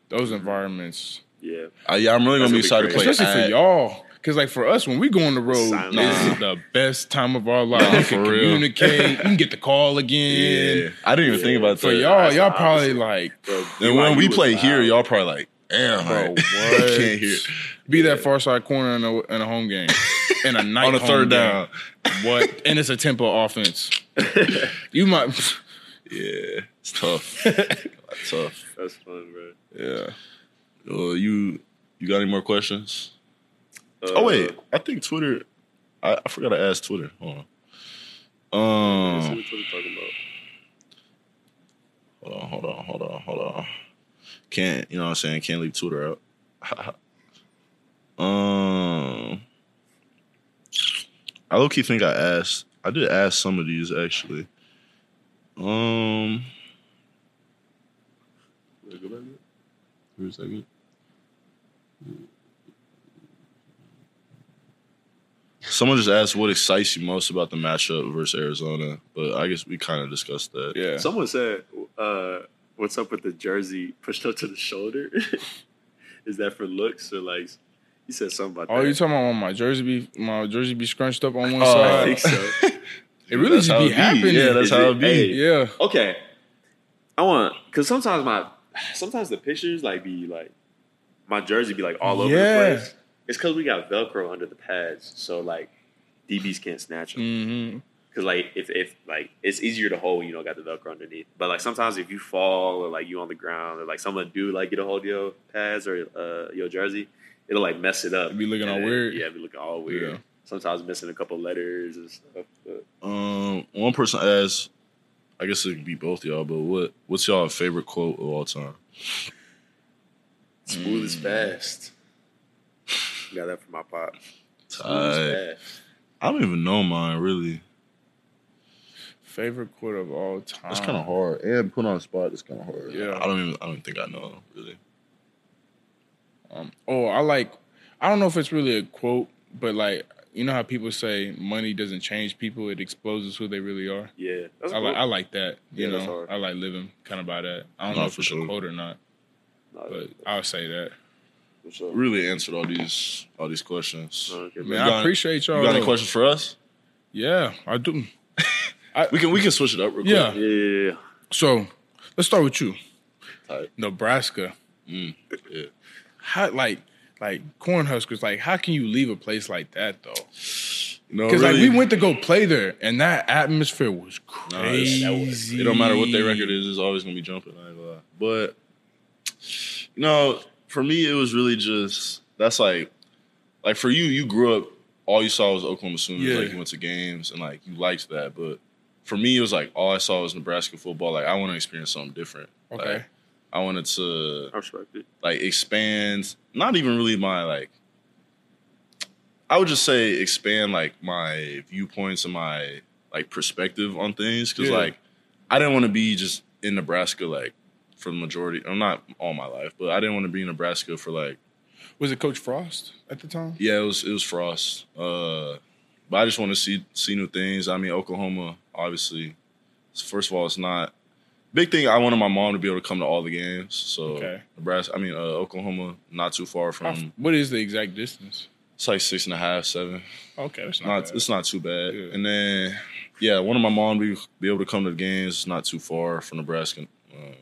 Those environments, Yeah. Uh, yeah, I'm really gonna be gonna be excited to play. especially at- for y'all, Cause like for us, when we go on the road, Silent. this is the best time of our life. Nah, You can for real. communicate. You can get the call again. Yeah, I didn't even think about that. For that. y'all, y'all the probably opposite. like Bro, And when we play was here, y'all probably like, damn, Bro, I what? can't hear. be that far side corner in a, in a home game, in a night On a home third game. down. What? And it's a tempo offense. you might, Yeah, it's tough. tough. That's fun, bro. yeah. Uh, you you got any more questions? Uh, oh wait, I think Twitter. I, I forgot to ask Twitter. Hold on. let's see Um, what Twitter talking about. hold on, hold on, hold on, hold on. Can't you know what I'm saying? Can't leave Twitter out. um, I low key think I asked. I did ask some of these actually. Um, Wait, go back wait a second. Someone just asked what excites you most about the matchup versus Arizona, but I guess we kind of discussed that. Yeah. Someone said, uh, "What's up with the jersey pushed up to the shoulder? Is that for looks or like?" He said something about Oh, that. you talking about my jersey be my jersey be scrunched up on one Oh, I side? think so. It really That's just be it be. happening. Yeah, that's Is how it- it be. hey. yeah. okay, I want because sometimes my sometimes the pictures like be like my jersey be like all over Yeah. the place. It's because we got Velcro under the pads, so like DBs can't snatch them. Mm-hmm. Cause like if if like it's easier to hold you don't got the Velcro underneath. But like sometimes if you fall or like you on the ground or like someone do like get a hold of your pads or uh, your jersey, it'll like mess it up. It be looking all weird. Yeah, it be looking all weird. Yeah. Sometimes missing a couple letters and stuff. But Um, one person asked, I guess it could be both y'all, but what what's y'all favorite quote of all time? smooth Mm. is fast. Got that from my pop. Smooth Tight. I don't even know mine really. Favorite quote of all time. That's kind of hard. And put on the spot. It's kind of hard. Yeah. I don't even. I don't think I know really. Um, oh, I like. I don't know if it's really a quote, but like you know how people say money doesn't change people; it exposes who they really are. Yeah, that's I cool. like. I like that. You Yeah, that's know, hard. I like living kind of by that. I don't Nah, know if it's sure. a quote or not, No, but I'll say that. For sure. Really answered all these all these questions. Okay, Man, You I got- appreciate y'all. You got any though. questions for us? Yeah, I do. We can we can switch it up real quick. Yeah. Yeah, yeah, yeah. So let's start with you, Tight. Nebraska. Mm, yeah. How like like Cornhuskers? Like, how can you leave a place like that though? No, Because like we went to go play there, and that atmosphere was no, it's- crazy. It don't matter what their record is. It's always gonna be jumping. I ain't gonna lie. But you know, for me, it was really just that's like like for you. You grew up. All you saw was Oklahoma Sooners. Yeah. Like you went to games and like you liked that. But for me, it was like all I saw was Nebraska football. Like I want to experience something different. Okay. Like, I wanted to I respect it. like expand not even really my like I would just say expand like my viewpoints and my like perspective on things because Yeah. like I didn't want to be just in Nebraska like for the majority I'm not all my life but I didn't want to be in Nebraska for like Was it Coach Frost at the time? yeah it was it was Frost uh but I just want to see see new things I mean Oklahoma obviously first of all it's not big thing I wanted my mom to be able to come to all the games so Okay. Nebraska I mean uh, Oklahoma not too far from How- what is the exact distance? It's like six and a half, seven. Okay, that's not, Not, it's not too bad. Yeah. And then, yeah, one of my mom be be able to come to the games. It's not too far from Nebraska. Um,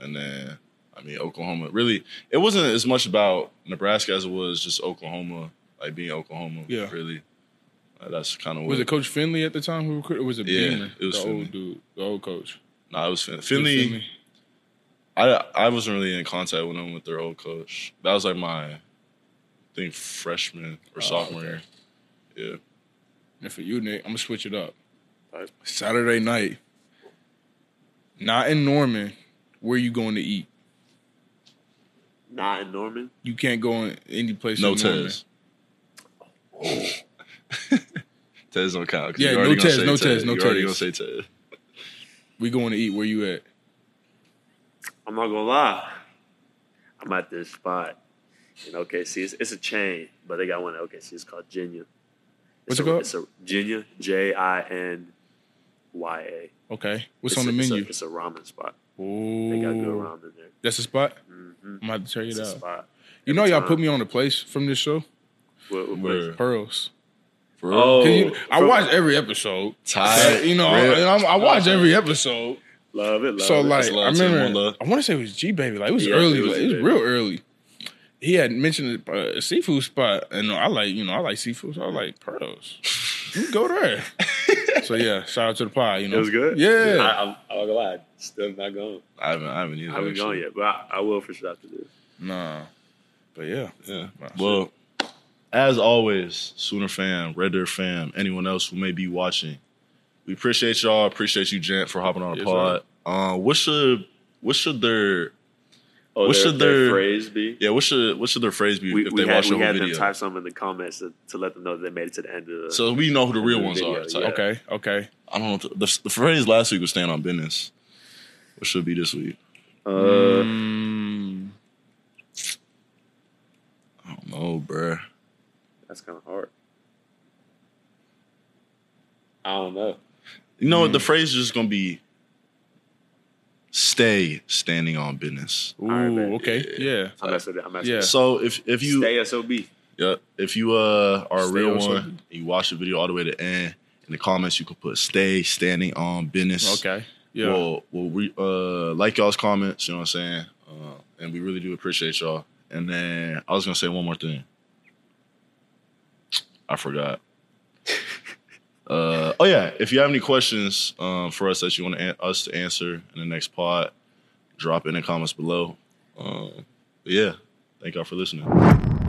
and then, I mean, Oklahoma. Really, it wasn't as much about Nebraska as it was just Oklahoma, like being Oklahoma. Yeah. really. Uh, that's kind of what. Was it Coach Finley at the time who recruited? Or was it Yeah, Beamer, it was the Finley. old dude, the old coach? Nah, it was Fin- Was it Finley. I I wasn't really in contact with them with their old coach. That was like my, I think freshman or Oh, sophomore okay. year. Yeah. And for you, Nick, I'm gonna switch it up. Alright. Saturday night, not in Norman. Where you going to eat? Not in Norman. You can't go in any place. No in Norman. Tez. Tez don't count. 'cause Yeah, no already gonna Tez, no Tez, no You already Tez. gonna say Tez. We going to eat. Where you at? I'm not gonna lie. I'm at this spot in OKC. It's, it's a chain, but they got one in OKC. It's called Jinya. What's it called? It's a Jinya. J I N Y A. Okay. What's It's on a- the it's a- menu? It's a, ramen spot. Oh, They got good ramen there. That's a spot. hmm I'm about to have to check it a out. spot. You know, Every y'all time. put me on a place from this show. What, what Where? place? Pearls. For real? Oh, 'Cause you- I watch every episode. Tight. You know, Rip. I'm, I watch every episode. Love it. Love So it. like, That's I love, Tim. Remember. I want to say it was G Baby. Like it was Yeah, early. it was like, it was real early. He had mentioned a uh, seafood spot, and I like, you know, I like seafood, so I was like pearls. You can go there. so yeah, shout out to the pie. You know, it was good. Yeah, I, I'm, I'm not gonna lie. Still not going. I haven't, I haven't either. I haven't actually. gone yet, but I, I will for sure after this. nah, but yeah, Yeah. Nah, Well, as always, Sooner fam, Red Dirt fam, anyone else who may be watching, we appreciate y'all. Appreciate you, Gent, for hopping on the Yes, pod. Uh, what should what should their Oh, What their, should their their- phrase be? yeah what should what should their phrase be we, if we they had, watch the we had them type something in the comments to, to let them know that they made it to the end of the. so we know who the real the ones video, are. type. yeah. okay, okay. I don't know. what The, the, the phrase last week was "stand on business." What should be this week? uh, Mm, I don't know, bruh. that's kind of hard. I don't know. You know what? The phrase is just gonna be "stay standing on business." ooh, right, okay, yeah. I'm messing with it. I'm messing Yeah. with So if if it. you Stay SOB. Yeah, if you uh are a Stay real on one, and you watch the video all the way to the end. In the comments, you can put "stay standing on business." Okay, yeah. Well, well, we uh like y'all's comments. You know what I'm saying? Uh, and we really do appreciate y'all. And then I was gonna say one more thing. I forgot. Uh, oh yeah, if you have any questions um, for us that you want an- us to answer in the next pod, drop in the comments below. Um, yeah, thank y'all for listening.